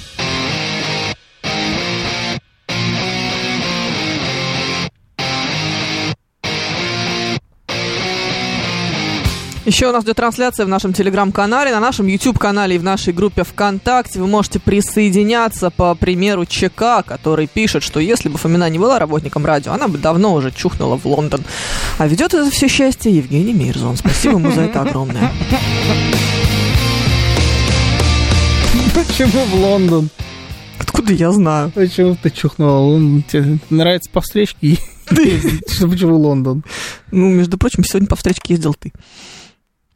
Еще у нас идет трансляция в нашем телеграм-канале, на нашем YouTube-канале и в нашей группе ВКонтакте. Вы можете присоединяться по примеру ЧК, который пишет, что если бы Фомина не была работником радио, она бы давно уже чухнула в Лондон. А ведет это все счастье Евгений Мирзон. Спасибо ему за это огромное. Почему в Лондон? Откуда я знаю? Почему ты чухнул? Он- Тебе нравится по встречке? Почему Лондон? Ну, между прочим, сегодня по встречке ездил ты.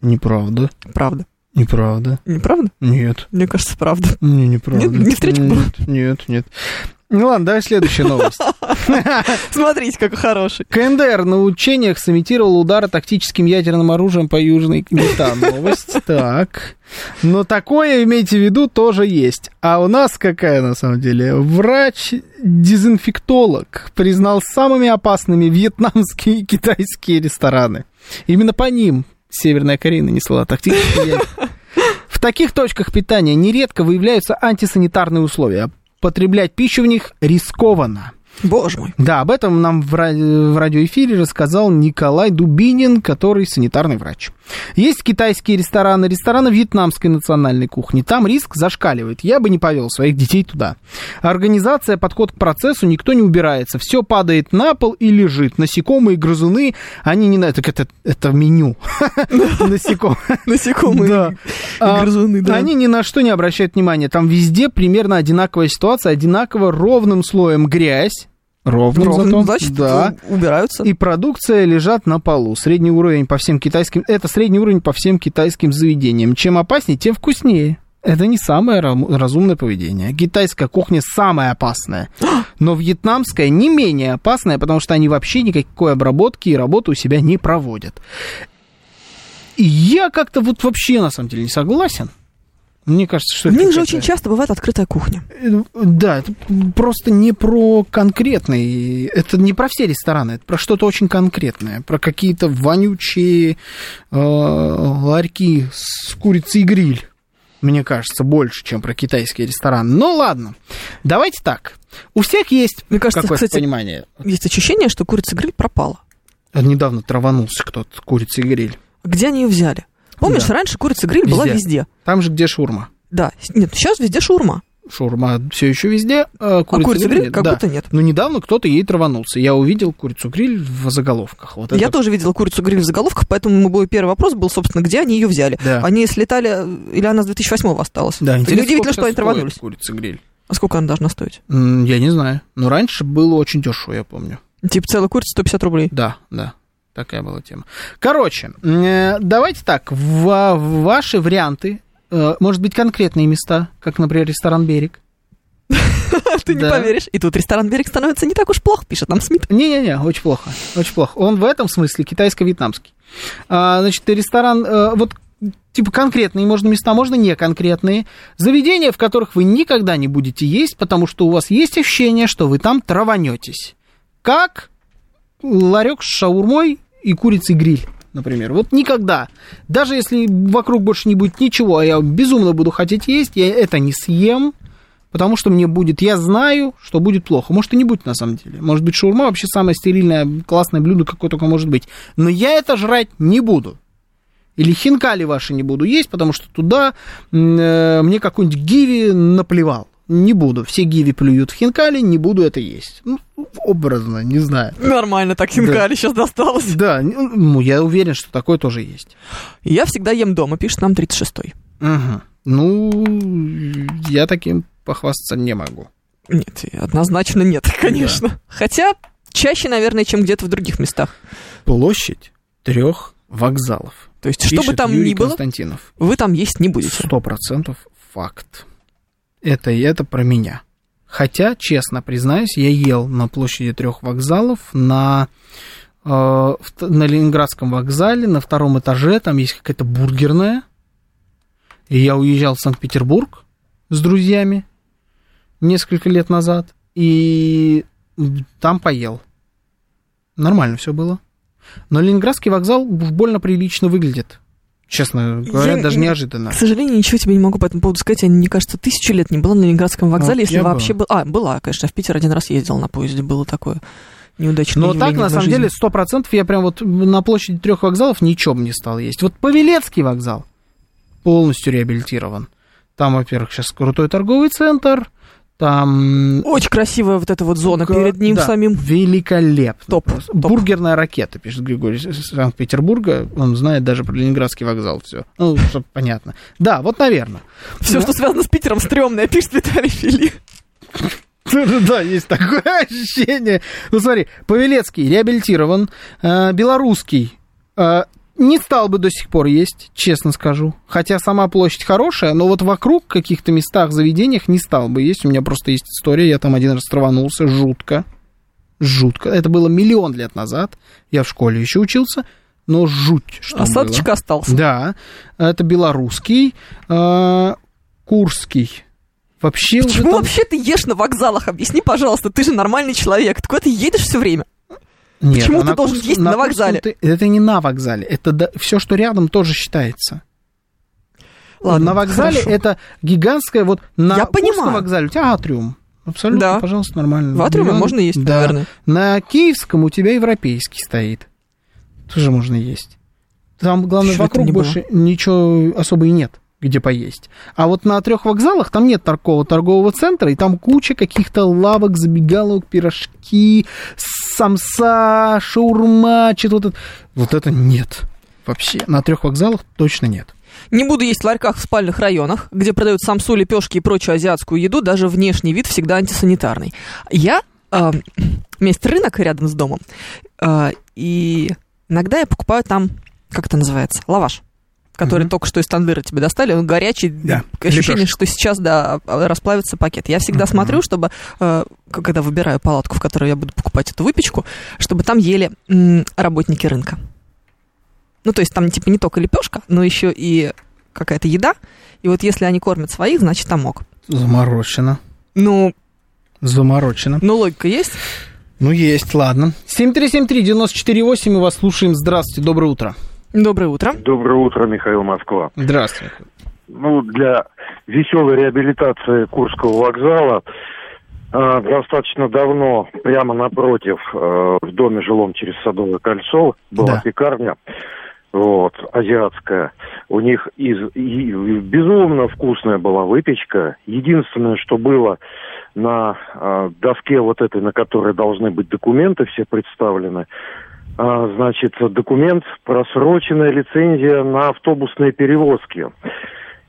Неправда. Правда. Неправда. Не правда? Нет. Мне кажется, правда. Не, неправда. Нет, не встреча была? Нет, нет, нет. Ну ладно, давай следующая новость. Смотрите, какой хороший. КНДР на учениях сымитировал удары тактическим ядерным оружием по Южной та новость. Так. Но такое, имейте в виду, тоже есть. А у нас какая на самом деле? Врач-дезинфектолог признал самыми опасными вьетнамские и китайские рестораны. Именно по ним Северная Корея нанесла тактический. В таких точках питания нередко выявляются антисанитарные условия. Потреблять пищу в них рискованно. Боже мой. Да, об этом нам в, в радиоэфире рассказал Николай Дубинин, который санитарный врач. Есть китайские рестораны, рестораны вьетнамской национальной кухни. Там риск зашкаливает. Я бы не повел своих детей туда. Организация, подход к процессу, никто не убирается. Все падает на пол и лежит. Насекомые, грызуны, они не... Так это, это меню. Насекомые. А, грызуны, да. Они ни на что не обращают внимания. Там везде примерно одинаковая ситуация, одинаково ровным слоем грязь. Ровным, Ровно, зато. значит, да. убираются. И продукция лежат на полу. Средний уровень по всем китайским... Это средний уровень по всем китайским заведениям. Чем опаснее, тем вкуснее. Это не самое разумное поведение. Китайская кухня самая опасная. Но вьетнамская не менее опасная, потому что они вообще никакой обработки и работы у себя не проводят. И я как-то вот вообще на самом деле не согласен. Мне кажется, что У них же очень часто бывает открытая кухня. Э, Да, это просто не про конкретный, это не про все рестораны, это про что-то очень конкретное, про какие-то вонючие э, ларьки с курицей и гриль, мне кажется, больше, чем про китайские рестораны. Ну ладно, давайте так. У всех есть Мне кажется, какое-то кстати, понимание. Есть ощущение, что курица гриль пропала. Недавно траванулся кто-то курицей и гриль. Где они ее взяли? Помнишь, Да. раньше курица гриль была Везде. везде. Там же, где шурма. Да, нет, сейчас везде шурма. Шурма все еще везде, а А курица, курица гриль как да. будто нет. Но недавно кто-то ей траванулся. Я увидел курицу гриль в заголовках. Вот Я это тоже видела курицу гриль в заголовках, поэтому мой первый вопрос был, собственно, где они ее взяли. Да. Они слетали, э, или она с 2008 осталась? Да, интересно, удивительно, сколько что они траванулись. курица гриль. А сколько она должна стоить? Я не знаю. Но раньше было очень дешево, я помню. Типа целая курица 150 рублей. Да, да. Такая была тема. Короче, э, давайте так. В, ваши варианты, э, может быть, конкретные места, как, например, ресторан «Берег». Ты не поверишь. И тут ресторан «Берег» становится не так уж плохо, пишет нам Смит. Не-не-не, очень плохо. Очень плохо. Он в этом смысле китайско-вьетнамский. А, значит, ресторан, э, вот типа конкретные можно места, можно не конкретные. Заведения, в которых вы никогда не будете есть, потому что у вас есть ощущение, что вы там траванетесь. Как ларек с шаурмой и курицей гриль. Например, вот никогда, даже если вокруг больше не будет ничего, а я безумно буду хотеть есть, я это не съем, потому что мне будет, я знаю, что будет плохо. Может, и не будет на самом деле. Может быть, шаурма вообще самое стерильное, классное блюдо, какое только может быть. Но я это жрать не буду. Или хинкали ваши не буду есть, потому что туда э, мне какой-нибудь гиви наплевал. Не буду. Все гиви плюют в хинкали, не буду это есть. Ну, образно, не знаю. Нормально, так хинкали сейчас досталось. Да, ну, я уверен, что такое тоже есть. Я всегда ем дома, пишет нам 36-й. Мгм. Ну, я таким похвастаться не могу. Нет, однозначно нет, конечно. Хотя чаще, наверное, чем где-то в других местах. Площадь трех вокзалов. То есть, что бы там Юрий ни было, вы там есть не будете. Сто процентов факт. Это и это про меня. Хотя, честно признаюсь, я ел на площади трех вокзалов, на, э, на Ленинградском вокзале, на втором этаже, там есть какая-то бургерная. И я уезжал в Санкт-Петербург с друзьями несколько лет назад, и там поел. Нормально все было. Но Ленинградский вокзал уж больно прилично выглядит. Честно говоря, Я даже не- неожиданно. К сожалению, ничего тебе не могу по этому поводу сказать. Я, мне кажется, тысячу лет не была на Ленинградском вокзале, Вот если вообще был. был. А, была, конечно, в Питер один раз ездил на поезде, было такое. Неудачное Но так, на самом жизни. деле, сто процентов я прям вот на площади трех вокзалов ничего бы не стал есть. Вот Павелецкий вокзал полностью реабилитирован. Там, во-первых, сейчас крутой торговый центр, там... Очень красивая вот эта вот зона перед ним да, самим. Великолепно. Топ, просто. топ. Бургерная ракета, пишет Григорий Санкт-Петербурга. Он знает даже про Ленинградский вокзал все. Ну, чтобы понятно. Да, вот, наверное. Все, что связано с Питером, стрёмное, пишет Виталий Фили. Да, есть такое ощущение. Ну, смотри, Павелецкий реабилитирован, э, белорусский э, не стал бы до сих пор есть, честно скажу. Хотя сама площадь хорошая, но вот вокруг каких-то местах, заведениях не стал бы есть. У меня просто есть история, я там один раз траванулся, жутко. Жутко. Это было миллион лет назад. Я в школе еще учился, но жуть, что Осадочек было. остался. Да, это белорусский, э, курский. Вообще Почему там- вообще ты ешь на вокзалах? Объясни, пожалуйста, ты же нормальный человек. Ты куда ты едешь все время? Нет, Почему а ты на должен Курском- есть на Курском вокзале? ты- это не на вокзале. Это все, что рядом, тоже считается. Ладно, на вокзале хорошо. это гигантское вот на Я понимаю. вокзале у тебя атриум. Абсолютно, Да. пожалуйста, нормально. В атриуме Миллион- можно есть, да. наверное. На Киевском у тебя европейский стоит. Тоже можно есть. Там, главное, Чё вокруг не было? больше ничего особо и нет, где поесть. А вот на трех вокзалах там нет такого торгового центра, и там куча каких-то лавок, забегаловок, пирожки, самса, шаурма, что-то вот это. Вот это нет. Вообще, на трех вокзалах точно нет. Не буду есть в ларьках в спальных районах, где продают самсу, лепешки и прочую азиатскую еду, даже внешний вид всегда антисанитарный. Я... э, у меня есть рынок рядом с домом, э, и иногда я покупаю там, как это называется, лаваш который Мгм. только что из тандыра тебе достали, он горячий, Да, ощущение, лепёшки. что сейчас, да, расплавится пакет. Я всегда Мгм. смотрю, чтобы, э, когда выбираю палатку, в которой я буду покупать эту выпечку, чтобы там ели работники рынка. Ну, то есть там типа не только лепешка, но еще и какая-то еда. И вот если они кормят своих, значит там ок. Заморочено. Ну, Заморочено. ну логика есть. Ну, есть, ладно. 7373948, мы вас слушаем. Здравствуйте, доброе утро. Доброе утро. Доброе утро, Михаил Москва. Здравствуйте. Ну, для веселой реабилитации Курского вокзала э, достаточно давно, прямо напротив, э, в доме жилом через Садовое кольцо, была Да. пекарня, вот, азиатская. У них из, и- безумно вкусная была выпечка. Единственное, что было на э, доске вот этой, на которой должны быть документы все представлены, значит, документ, просроченная лицензия на автобусные перевозки.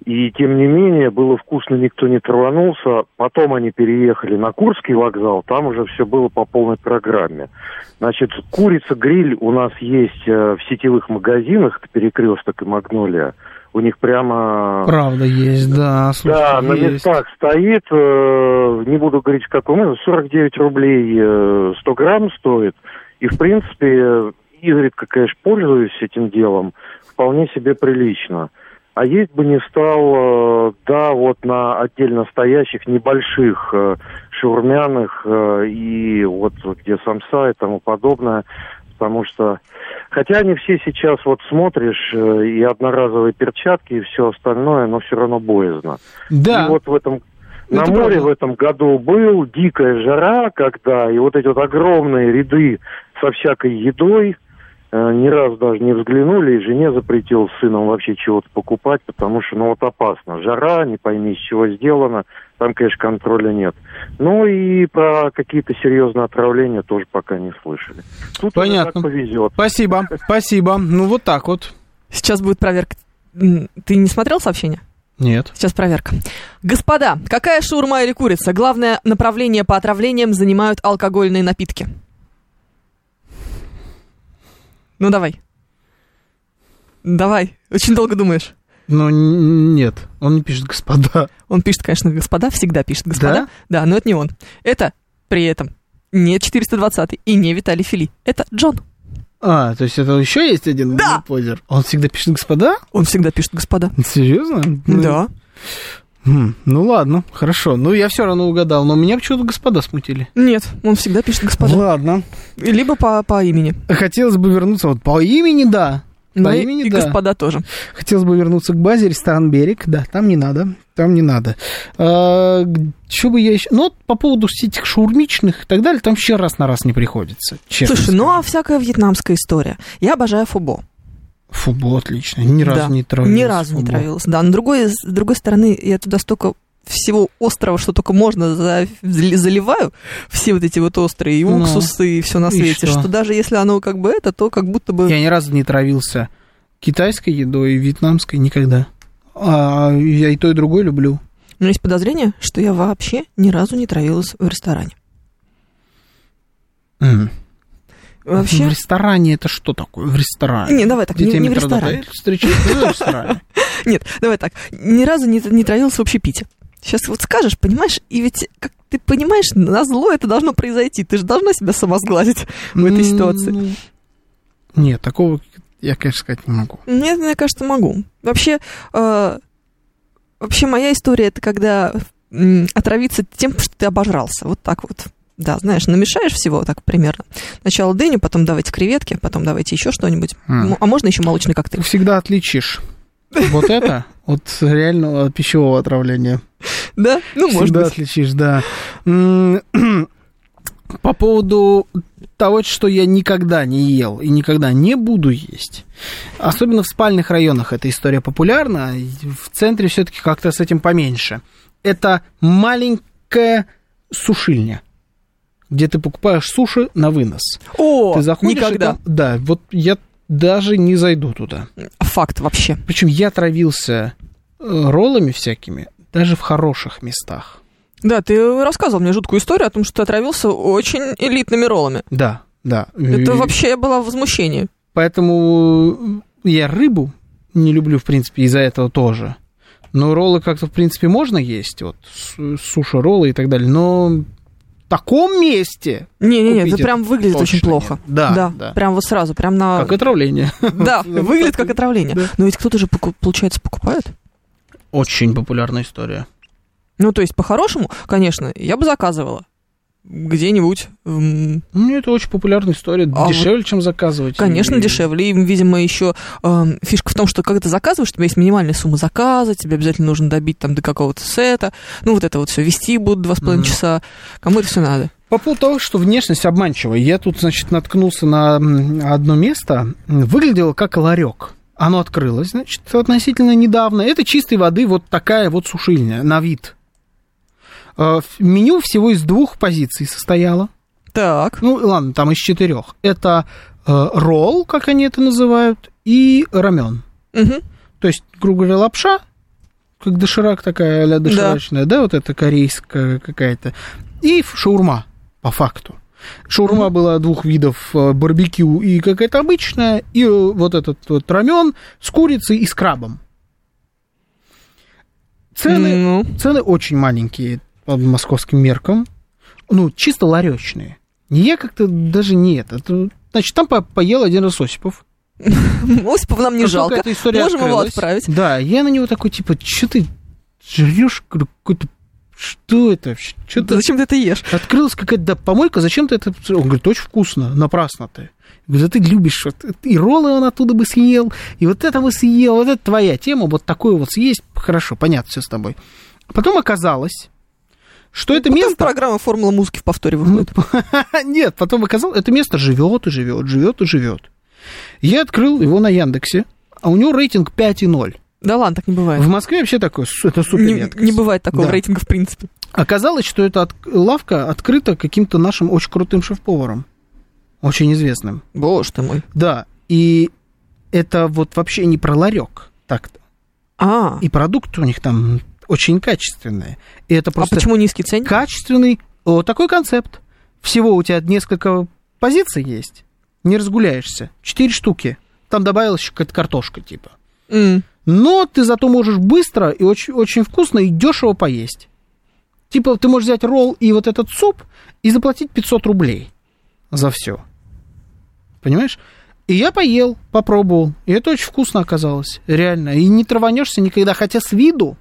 И тем не менее, было вкусно, никто не траванулся. Потом они переехали на Курский вокзал, там уже все было по полной программе. Значит, курица-гриль у нас есть э, в сетевых магазинах, это Перекресток и Магнолия. У них прямо... Правда есть, да, слушай, Да, на местах стоит, э, не буду говорить в каком, ну, 49 рублей э, 100 грамм стоит. И, в принципе, изредка, конечно, пользуюсь этим делом, вполне себе прилично. А есть бы не стал, э, да, вот на отдельно стоящих небольших э, шаурмяных э, и вот где самса и тому подобное, потому что, хотя они все сейчас вот смотришь, и одноразовые перчатки, и все остальное, но все равно боязно. Да, И вот в этом Это на море правда. в этом году был дикая жара, когда и вот эти вот огромные ряды со всякой едой э, ни раз даже не взглянули, и жене запретил с сыном вообще чего-то покупать, потому что, ну, вот опасно. Жара, не пойми, из чего сделано, там, конечно, контроля нет. Ну, и про какие-то серьезные отравления тоже пока не слышали. Тут Понятно. как повезет. спасибо, спасибо. Ну, вот так вот. Сейчас будет проверка. Ты не смотрел сообщение? Нет. Сейчас проверка. Господа, какая шаурма или курица? Главное направление по отравлениям занимают алкогольные напитки. Ну давай. Давай. Очень долго думаешь. Ну, нет, он не пишет господа. Он пишет, конечно, господа, всегда пишет господа. Да? Да, но это не он. Это при этом не 420 и не Виталий Фили. Это Джон. А, то есть это еще есть один Да. позер? Он всегда пишет господа? Он всегда пишет господа. Серьезно? Ну, Да. Хм, ну ладно, хорошо. Ну, я все равно угадал, но меня почему-то господа смутили. Нет, он всегда пишет господа. Ладно. Либо по, по имени. Хотелось бы вернуться вот по имени, да. Ну По и, имени, и да. господа тоже. Хотелось бы вернуться к базе, ресторан «Берег». Да, там не надо, там не надо. что бы я еще... Ну, вот по поводу этих шаурмичных и так далее, там вообще раз на раз не приходится, честно Слушай, ну скажу. а всякая вьетнамская история. Я обожаю фубо. Фубо отлично, ни разу Да. не травился. Ни разу не фубо. травилась. Да, но другой, с другой стороны, я туда столько всего острого, что только можно, за- заливаю все вот эти вот острые и Ну, уксусы и все на свете, что? что? даже если оно как бы это, то как будто бы... Я ни разу не травился китайской едой и вьетнамской никогда. А я и то, и другое люблю. У меня есть подозрение, что я вообще ни разу не травилась в ресторане. М. Вообще... В ресторане это что такое? В ресторане? Не, давай так, не, Детей не в метрдотель ресторане. встречаются в ресторане. Нет, давай так. Ни разу не, не травилась в общепите. Сейчас вот скажешь, понимаешь, и ведь, как ты понимаешь, на зло это должно произойти. Ты же должна себя сама сглазить в этой ситуации. ну, Нет, такого я, конечно, сказать не могу. Нет, мне кажется, могу. Вообще, э, вообще моя история это когда м, отравиться тем, что ты обожрался. Вот так вот. Да, знаешь, намешаешь всего так примерно. Сначала дыню, потом давайте креветки, потом давайте еще что-нибудь. М, А можно еще молочный коктейль? всегда отличишь вот это от реального пищевого отравления. Да? Ну, может Всегда быть. отличишь, да. По поводу того, что я никогда не ел и никогда не буду есть. Особенно в спальных районах эта история популярна. В центре все-таки как-то с этим поменьше. Это маленькая сушильня, где ты покупаешь суши на вынос. О, ты заходишь никогда. там- да, вот я даже не зайду туда. Факт вообще. Причем я травился э, роллами всякими, даже в хороших местах. Да, ты рассказывал мне жуткую историю о том, что ты отравился очень элитными роллами. Да, да. Это вообще было возмущение. Поэтому я рыбу не люблю, в принципе, из-за этого тоже. Но роллы как-то, в принципе, можно есть, вот, суши-роллы и так далее, но в таком месте, Не-не-не, это прям выглядит очень плохо. нет. Да, да. Прям вот сразу, прям на... как отравление. Да, выглядит как отравление. Да. Но ведь кто-то же, получается, покупает. Очень популярная история. Ну, то есть, по-хорошему, конечно, я бы заказывала где-нибудь. Ну, это очень популярная история, А дешевле, чем заказывать. Конечно, И- дешевле. И, видимо, еще эм, фишка в том, что когда ты заказываешь, у тебя есть минимальная сумма заказа, тебе обязательно нужно добить там до какого-то сета. Ну, вот это вот все вести будут два с половиной Мгм. часа. Кому это все надо? По поводу того, что внешность обманчивая, я тут, значит, наткнулся на одно место, выглядело как ларек. Оно открылось, значит, относительно недавно. Это чистой воды вот такая вот сушильня на вид. Э, Меню всего из двух позиций состояло. Так. Ну, ладно, там из четырех. Это э, ролл, как они это называют, и рамен. Мгм. То есть, грубо говоря, лапша, как доширак такая, а-ля доширачная, да. вот это корейская какая-то, и шаурма, по факту. Шаурма была двух видов, э, барбекю и какая-то обычная, и э, вот этот вот рамен с курицей и с крабом. Цены, Ну, цены очень маленькие по московским меркам, ну, чисто ларечные. Я как-то даже не это. Значит, там по- поел один раз Осипов. Осипова нам не жалко. Можем его отправить. Да, я на него такой, типа, что ты жрешь какой-то... Что это вообще? Что Да ты... Зачем ты это ешь? Открылась какая-то да, помойка, зачем ты это... Он говорит, очень вкусно, напрасно ты. Я говорю, да ты любишь, вот, и роллы он оттуда бы съел, и вот это бы съел, вот это твоя тема, вот такое вот съесть, хорошо, понятно все с тобой. Потом оказалось, что это Потом место... программа «Формула музыки» в повторе выходит. Нет, потом оказалось, это место живет и живет, живет и живет. Я открыл его на Яндексе, а у него рейтинг 5,0. Да ладно, так не бывает. В Москве вообще такое, это супер Не, редкость. не бывает такого Да. рейтинга, в принципе. Оказалось, что эта от- лавка открыта каким-то нашим очень крутым шеф-поваром. Очень известным. Боже ты мой. Да, и это вот вообще не про ларек так-то. А, И продукты у них там очень качественные. И это а просто почему низкий ценник? качественный вот такой концепт. Всего у тебя несколько позиций есть. Не разгуляешься. Четыре штуки. Там добавилась еще какая-то картошка типа. М, Но ты зато можешь быстро и очень, очень вкусно и дешево поесть. Типа, ты можешь взять ролл и вот этот суп и заплатить 500 рублей за все. Понимаешь? И я поел, попробовал. И это очень вкусно оказалось. Реально. И не траванешься никогда. Хотя с виду,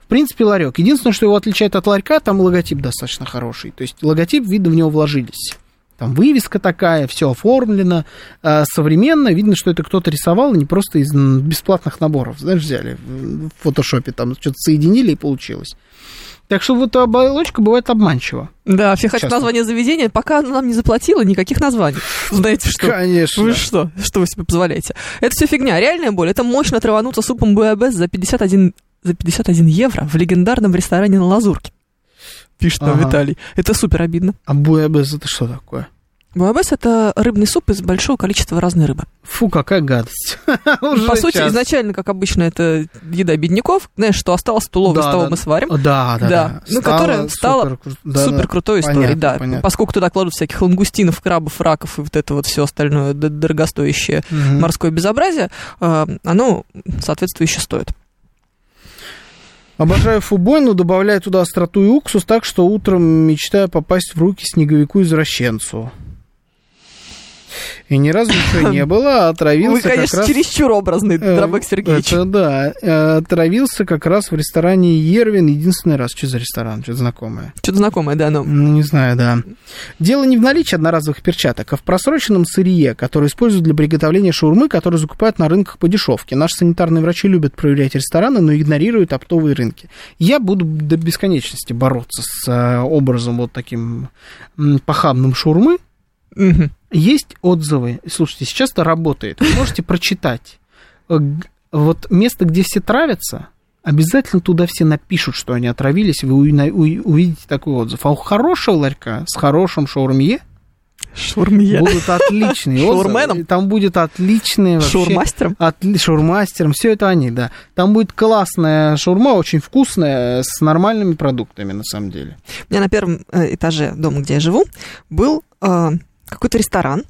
в принципе, ларек. Единственное, что его отличает от ларька, там логотип достаточно хороший. То есть логотип, видно, в него вложились. Там вывеска такая, все оформлено, э, современно. Видно, что это кто-то рисовал, не просто из бесплатных наборов. Знаешь, взяли в фотошопе, там что-то соединили и получилось. Так что вот оболочка бывает обманчива. Да, все хотят Часто. название заведения, пока она нам не заплатила, никаких названий. Знаете что? Конечно. Вы что? Что вы себе позволяете? Это все фигня. Реальная боль. Это мощно травануться супом буябес за 51, за 51 евро в легендарном ресторане на Лазурке. Пишет нам Ага. Виталий. Это супер обидно. А буябес это что такое? Буябес это рыбный суп из большого количества разной рыбы. Фу, какая гадость. По сути, час. изначально, как обычно, это еда бедняков. Знаешь, что осталось, то Да, с того да. мы сварим. Да, да, Да. да. Ну, которая стала супер крутой историей, да. Поскольку туда кладут всяких лангустинов, крабов, раков и вот это вот все остальное дорогостоящее морское безобразие, э, оно соответствующе стоит. Обожаю фубой, но добавляю туда остроту и уксус, так что утром мечтаю попасть в руки снеговику-извращенцу. И ни разу ничего не было, а отравился Вы, конечно, как раз... чересчур образный, Э, Дробек Сергеевич. Это да. Э, Отравился как раз в ресторане Ервин единственный раз. Что за ресторан? Что-то знакомое. Что-то знакомое, да, но... Ну, не знаю, да. Дело не в наличии одноразовых перчаток, а в просроченном сырье, которое используют для приготовления шаурмы, которые закупают на рынках по дешевке. Наши санитарные врачи любят проверять рестораны, но игнорируют оптовые рынки. Я буду до бесконечности бороться с э, образом вот таким похабным шаурмы. Мгм. Есть отзывы. Слушайте, сейчас это работает. Вы можете прочитать. Э, Вот место, где все травятся, обязательно туда все напишут, что они отравились, вы увидите такой отзыв. А у хорошего ларька с хорошим шаурмье Шаурмия. будут отличные. Шаурменом? И Там будет отличные вообще... Шаурмастером? Отли... Шаурмастером, все это они, да. Там будет классная шаурма, очень вкусная, с нормальными продуктами, на самом деле. У меня на первом э, этаже дома, где я живу, был э, какой-то ресторан,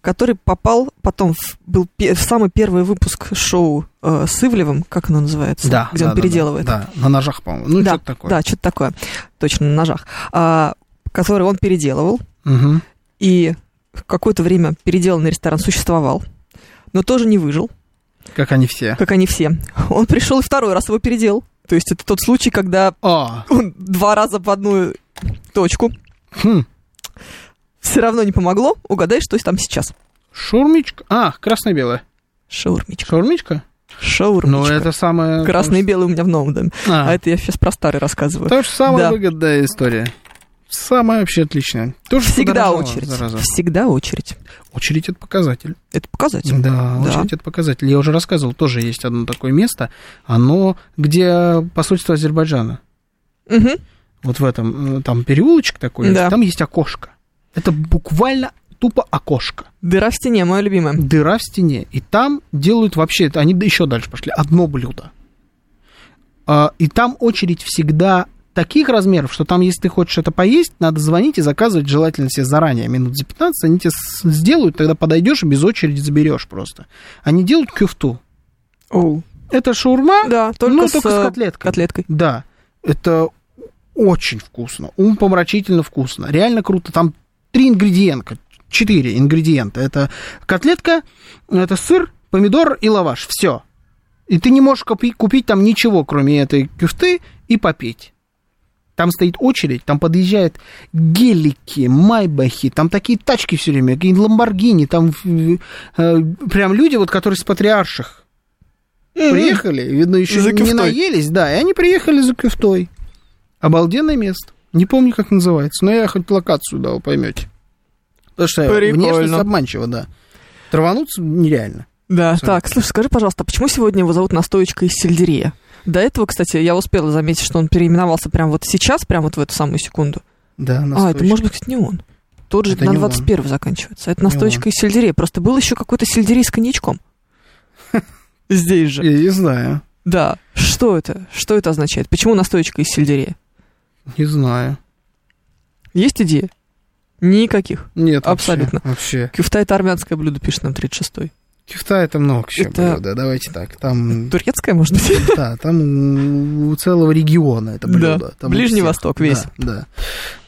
который попал потом в, был в самый первый выпуск шоу э, с Ивлевым, как оно называется, Да, где да, он да, переделывает. Да, да, на ножах, по-моему. Ну, да, что-то такое. Да, что-то такое. Точно, на ножах. А, который он переделывал. Мгм. И какое-то время переделанный ресторан существовал, но тоже не выжил, Как они все. как они все. Он пришел и второй раз его переделал. То есть это тот случай, когда А, он два раза в одну точку. хм, Все равно не помогло. Угадай, что там сейчас. шаурмичка. А, красно-белая. Шаурмичка. Шаурмичка? Шаурмичка. Ну, это самое... Красный и белый у меня в новом доме. А, А, это я сейчас про старый рассказываю. это же самая Да. выгодная история. Самая вообще отличная. Тоже Всегда очередь. зараза. Всегда очередь. Очередь это показатель. Это показатель. Да, Да. очередь это показатель. Я уже рассказывал, тоже есть одно такое место. Оно, где посольство Азербайджана. Мгм. Вот в этом, э, там переулочек такой, Да. там есть окошко. Это буквально тупо окошко. Дыра в стене, мое любимое. Дыра в стене. И там делают вообще, это они еще дальше пошли, одно блюдо. А, И там очередь всегда таких размеров, что там, если ты хочешь это поесть, надо звонить и заказывать желательно себе заранее, минут за 15, они тебе сделают, тогда подойдешь и без очереди заберешь просто. Они делают кюфту. Оу. Это шаурма, Да, только, ну, с, только с котлеткой. котлеткой. Да, это очень вкусно, умопомрачительно вкусно, реально круто. Там три ингредиента, четыре ингредиента. Это котлетка, это сыр, помидор и лаваш. Все. И ты не можешь купить, купить там ничего, кроме этой кюфты, и попить. Там стоит очередь, там подъезжают гелики, майбахи, там такие тачки все время, какие-нибудь ламборгини, там э, прям люди, вот, которые с патриарших приехали, видно, еще За не наелись, да, и они приехали за кюфтой. Обалденное место. Не помню, как называется, но я хоть локацию дал, поймете. Потому что Прикольно. внешность обманчива, да. Травануться нереально. Да, Абсолютно. так, слушай, скажи, пожалуйста, почему сегодня его зовут настоечка из сельдерея? До этого, кстати, я успела заметить, что он переименовался прямо вот сейчас, прямо вот в эту самую секунду. Да, А, это настоечка. может быть, не он. Тот же Это на не 21 заканчивается. Это Не настоечка из сельдерея. Просто был еще какой-то сельдерей с коньячком. Здесь же. Я не знаю, Да. Что это? Что это означает? Почему настоечка из сельдерея? Не знаю. Есть идея? Никаких. Нет, Абсолютно. Вообще. Кюфта это армянское блюдо, пишет нам 36-й. Кифта это много еще Это- блюда, давайте так. Там, Турецкое, может быть? да, там у целого региона это блюдо. Да, Там Ближний. Восток весь. Да,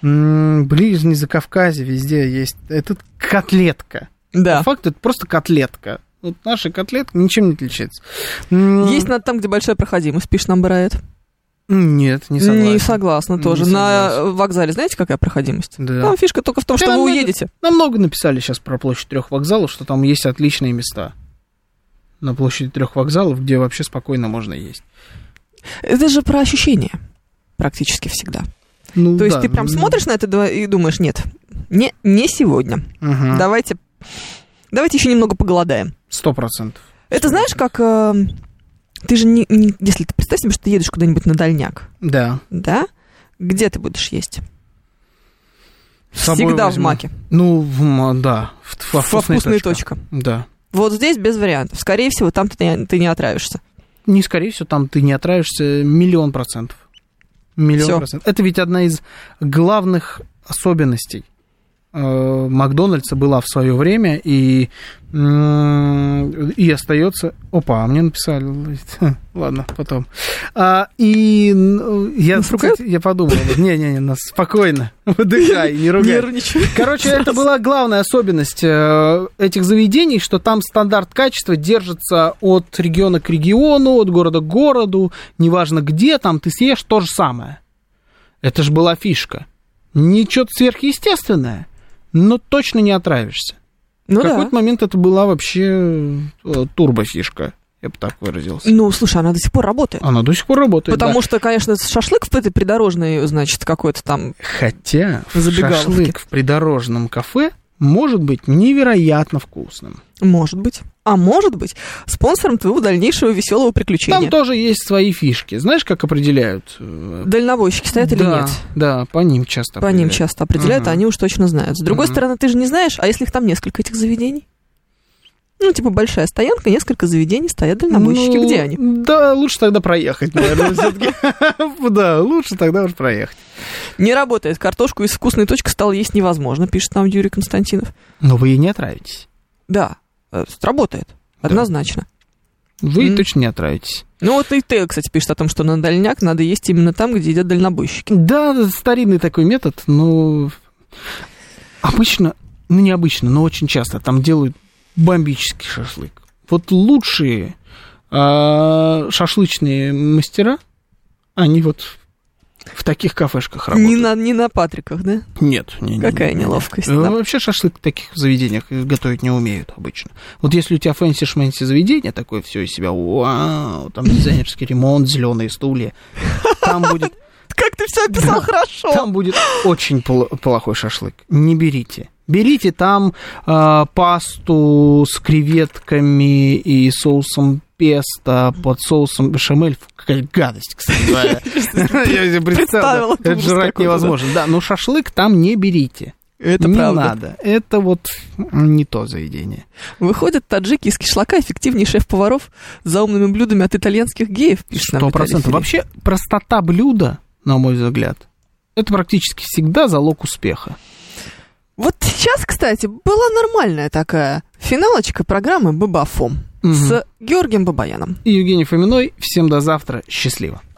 да. Ближний Закавказье везде есть. Это котлетка. Да. По факту это просто котлетка. Вот наша котлетка ничем не отличается. Есть надо там, где большая проходимость, пишет нам Брайет. Нет, не согласен. Не согласна Не тоже. На вокзале знаете, какая проходимость? Да. Там фишка только в том, что Да, вы надо- уедете. Нам много написали сейчас про площадь трех вокзалов, что там есть отличные места. На площади трех вокзалов, где вообще спокойно можно есть. Это же про ощущения практически всегда. Ну, То есть да, ты прям ну, смотришь на это и думаешь, нет, не, не сегодня. мгм. Давайте, давайте еще немного поголодаем. Сто процентов. Это знаешь, как... ты же не, не- Если ты представь себе, что ты едешь куда-нибудь на дальняк, Да. да? Где ты будешь есть? С Всегда в возьму. маке. Ну, в да. В, во вкусная вкусная точка. точка. Да. Вот здесь без вариантов. Скорее всего, там ты не, ты не отравишься. Не скорее всего, там ты не отравишься миллион процентов. Миллион Всё. процентов. Это ведь одна из главных особенностей Макдональдса была в свое время и, и остается. Опа, а мне написали. Ладно, потом. А, и я, Нас ругают? кстати, я подумал. Не-не-не, спокойно. Выдыхай, не ругай. Нервничаю. Короче, это была главная особенность э, этих заведений, что там стандарт качества держится от региона к региону, от города к городу, неважно где, там ты съешь то же самое. Это же была фишка. Что-то сверхъестественное, но точно не отравишься. Ну в да. какой-то момент это была вообще э, турбофишка, я бы так выразился. Ну, слушай, она до сих пор работает. Она до сих пор работает. Потому да. что, конечно, шашлык в этой придорожной, значит, какой-то там... Хотя шашлык в придорожном кафе может быть невероятно вкусным. Может быть. А может быть, спонсором твоего дальнейшего веселого приключения. Там тоже есть свои фишки. Знаешь, как определяют? э, Дальнобойщики стоят или да, нет? Да, по ним часто По ним часто определяют, Ага. они уж точно знают. С другой Мгм. стороны, ты же не знаешь, а если их там несколько, этих заведений? Ну, типа большая стоянка, несколько заведений стоят дальнобойщики. Ну, Где они? Да, лучше тогда проехать, наверное, все-таки. Да, лучше тогда уж проехать. Не работает. Картошку из вкусной точки стало есть невозможно, пишет нам Юрий Константинов. Но вы и не отравитесь. Да, э, работает. Да. Однозначно. Вы М. точно не отравитесь. Ну вот и ты, кстати, пишет о том, что на дальняк надо есть именно там, где едят дальнобойщики. Да, старинный такой метод, но обычно, ну не обычно, но очень часто там делают бомбический шашлык. Вот лучшие а, шашлычные мастера, они вот в таких кафешках работают. Не на, не на Патриках, да? Нет, не, не, Какая не, не. неловкость, Э, да. Вообще шашлык в таких заведениях готовить не умеют обычно. Вот если у тебя fancy-shmancy заведение, такое все из себя, вау, там дизайнерский ремонт, зеленые стулья, там будет, Как ты все описал Да. хорошо. там будет очень пл- плохой шашлык. Не берите. Берите там а, пасту с креветками и соусом песто под соусом бешамель. Какая гадость, кстати говоря. Я Представила. Это жрать невозможно. Да, но шашлык там не берите. Это не правда. надо. Это вот не то заведение. Выходят таджики из кишлака эффективнее шеф-поваров за умными блюдами от итальянских геев, Сто процентов. Вообще, простота блюда, на мой взгляд, это практически всегда залог успеха. Вот сейчас, кстати, была нормальная такая финалочка программы «Бабафом» Мгм. с Георгием Бабаяном. И Евгений Фоминой. Всем до завтра. Счастливо.